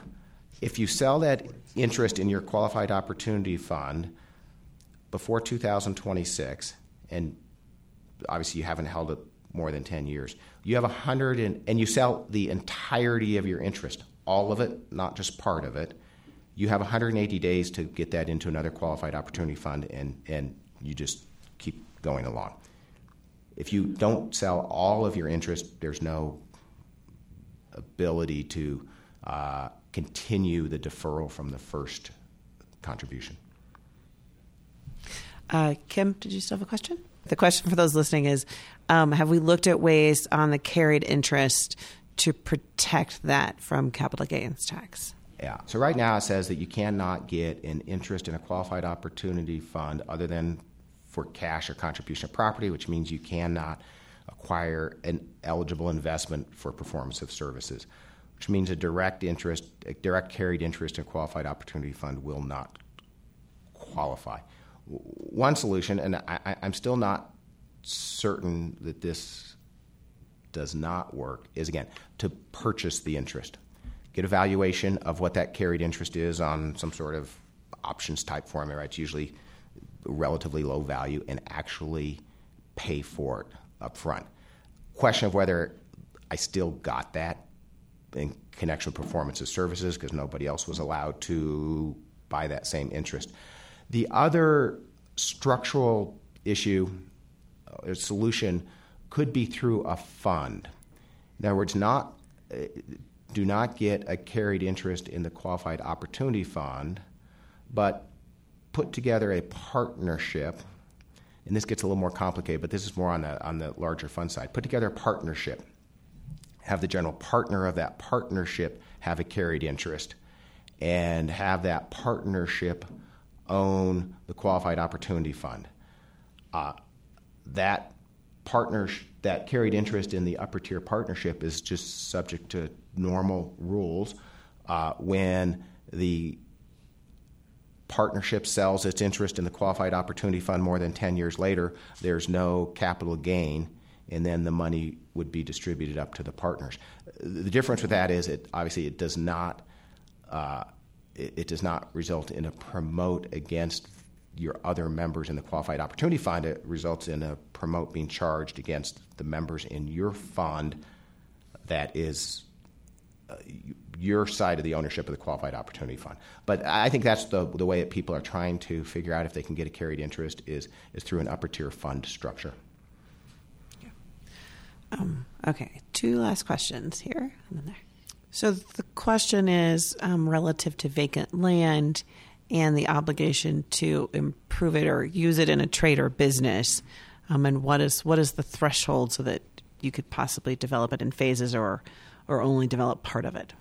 if you sell that interest in your qualified opportunity fund before 2026, and obviously you haven't held it more than 10 years, you have a hundred and, and you sell the entirety of your interest, all of it, not just part of it you have 180 days to get that into another qualified opportunity fund, and, and you just keep going along. If you don't sell all of your interest, there's no ability to uh, continue the deferral from the first contribution. Uh, Kim, did you still have a question? The question for those listening is um, Have we looked at ways on the carried interest to protect that from capital gains tax? Yeah. So right now it says that you cannot get an interest in a qualified opportunity fund other than for cash or contribution of property, which means you cannot acquire an eligible investment for performance of services, which means a direct interest, a direct carried interest in qualified opportunity fund will not qualify. One solution, and I, am still not certain that this does not work, is again to purchase the interest get a valuation of what that carried interest is on some sort of options type formula. It's usually relatively low value and actually pay for it up front. Question of whether I still got that in connection with performance of services because nobody else was allowed to buy that same interest. The other structural issue a solution could be through a fund. In other words, not uh, do not get a carried interest in the qualified opportunity fund, but put together a partnership. And this gets a little more complicated, but this is more on the on the larger fund side. Put together a partnership. Have the general partner of that partnership have a carried interest, and have that partnership own the qualified opportunity fund. Uh, that partner that carried interest in the upper tier partnership is just subject to normal rules. Uh, when the partnership sells its interest in the qualified opportunity fund more than 10 years later, there's no capital gain, and then the money would be distributed up to the partners. The difference with that is it obviously it does not uh, it, it does not result in a promote against your other members in the qualified opportunity fund, it results in a promote being charged against the members in your fund that is uh, your side of the ownership of the qualified opportunity fund. But I think that's the the way that people are trying to figure out if they can get a carried interest is is through an upper tier fund structure. Um, okay, two last questions here and then there. So the question is um, relative to vacant land and the obligation to improve it or use it in a trade or business, um, and what is what is the threshold so that you could possibly develop it in phases or or only develop part of it?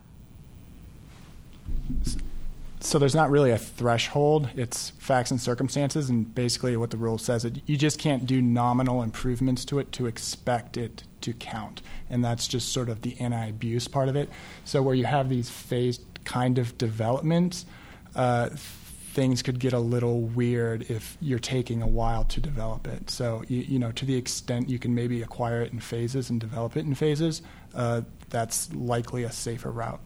So there's not really a threshold. It's facts and circumstances, and basically what the rule says is you just can't do nominal improvements to it to expect it to count, and that's just sort of the anti-abuse part of it. So where you have these phased kind of developments, uh, things could get a little weird if you're taking a while to develop it. So, you, you know, to the extent you can maybe acquire it in phases and develop it in phases, uh, that's likely a safer route.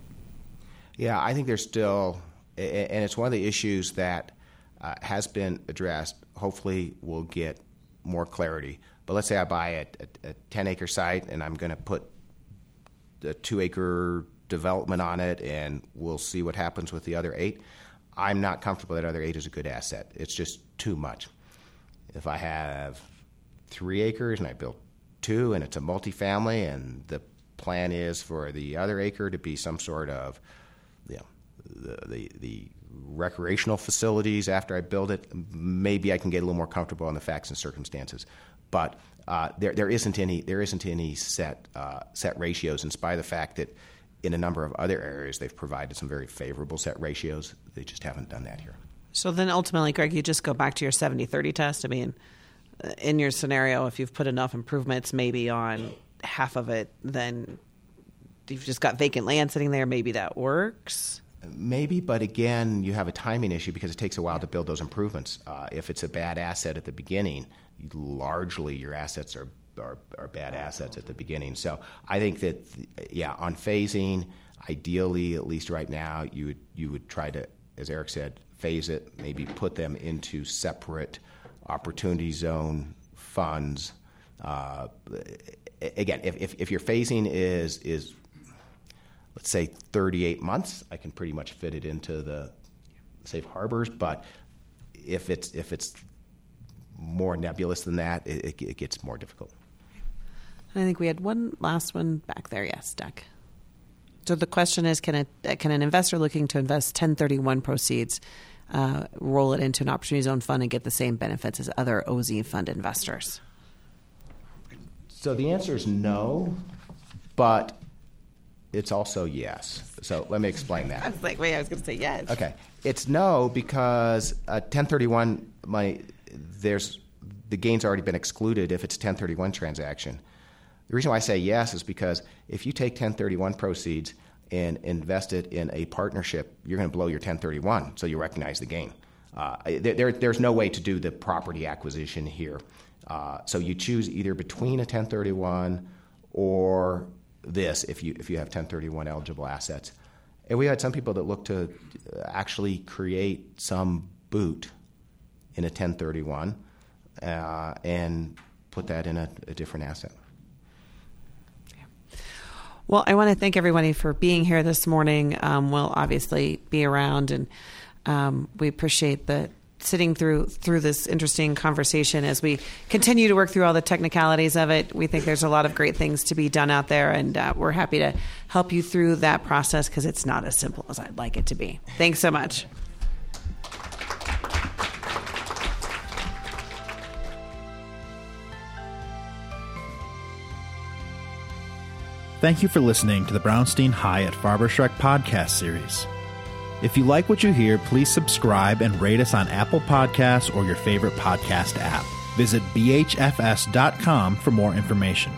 Yeah, I think there's still, and it's one of the issues that uh, has been addressed. Hopefully, we'll get more clarity. But let's say I buy a, a, a 10 acre site and I'm going to put a two acre development on it, and we'll see what happens with the other eight. I'm not comfortable that other eight is a good asset. It's just too much. If I have three acres and I build two and it's a multifamily and the plan is for the other acre to be some sort of the, the, recreational facilities after I build it, maybe I can get a little more comfortable on the facts and circumstances. But uh, there, there isn't any there isn't any set uh, set ratios, in spite of the fact that in a number of other areas, they've provided some very favorable set ratios. They just haven't done that here. So then ultimately, Greg, you just go back to your 70 30 test. I mean, uh, in your scenario, if you've put enough improvements maybe on half of it, then you've just got vacant land sitting there. Maybe that works. Maybe, but again, you have a timing issue because it takes a while to build those improvements. Uh, if it's a bad asset at the beginning, largely your assets are are, are bad assets at the beginning. So I think that yeah, on phasing, ideally, at least right now, you would you would try to, as Erik said, phase it, maybe put them into separate opportunity zone funds. Uh, again, if, if, if your phasing is is let's say 38 months, I can pretty much fit it into the safe harbors. But if it's if it's more nebulous than that, it, it gets more difficult. I think we had one last one back there. Yes, Doug. So the question is, can a can an investor looking to invest 1031 proceeds uh, roll it into an opportunity zone fund and get the same benefits as other OZ fund investors? So the answer is no, but it's also yes. So let me explain that. I was like, wait, I was going to say yes. Okay, it's no because a 1031 money there's the gain's already been excluded if it's a 1031 transaction. The reason why I say yes is because if you take 1031 proceeds and invest it in a partnership, you're going to blow your 1031, so you recognize the gain. Uh, there, there's no way to do the property acquisition here. Uh, so you choose either between a 1031 or this if you if you have 1031 eligible assets. And we had some people that looked to actually create some boot in a 1031 uh, and put that in a, a different asset. Well, I want to thank everybody for being here this morning. Um, we'll obviously be around, and um, we appreciate the sitting through through this interesting conversation as we continue to work through all the technicalities of it. We think there's a lot of great things to be done out there, and uh, we're happy to help you through that process because it's not as simple as I'd like it to be. Thanks so much. Thank you for listening to the Brownstein Hyatt Farber Schreck podcast series. If you like what you hear, please subscribe and rate us on Apple Podcasts or your favorite podcast app. Visit bhfs.com for more information.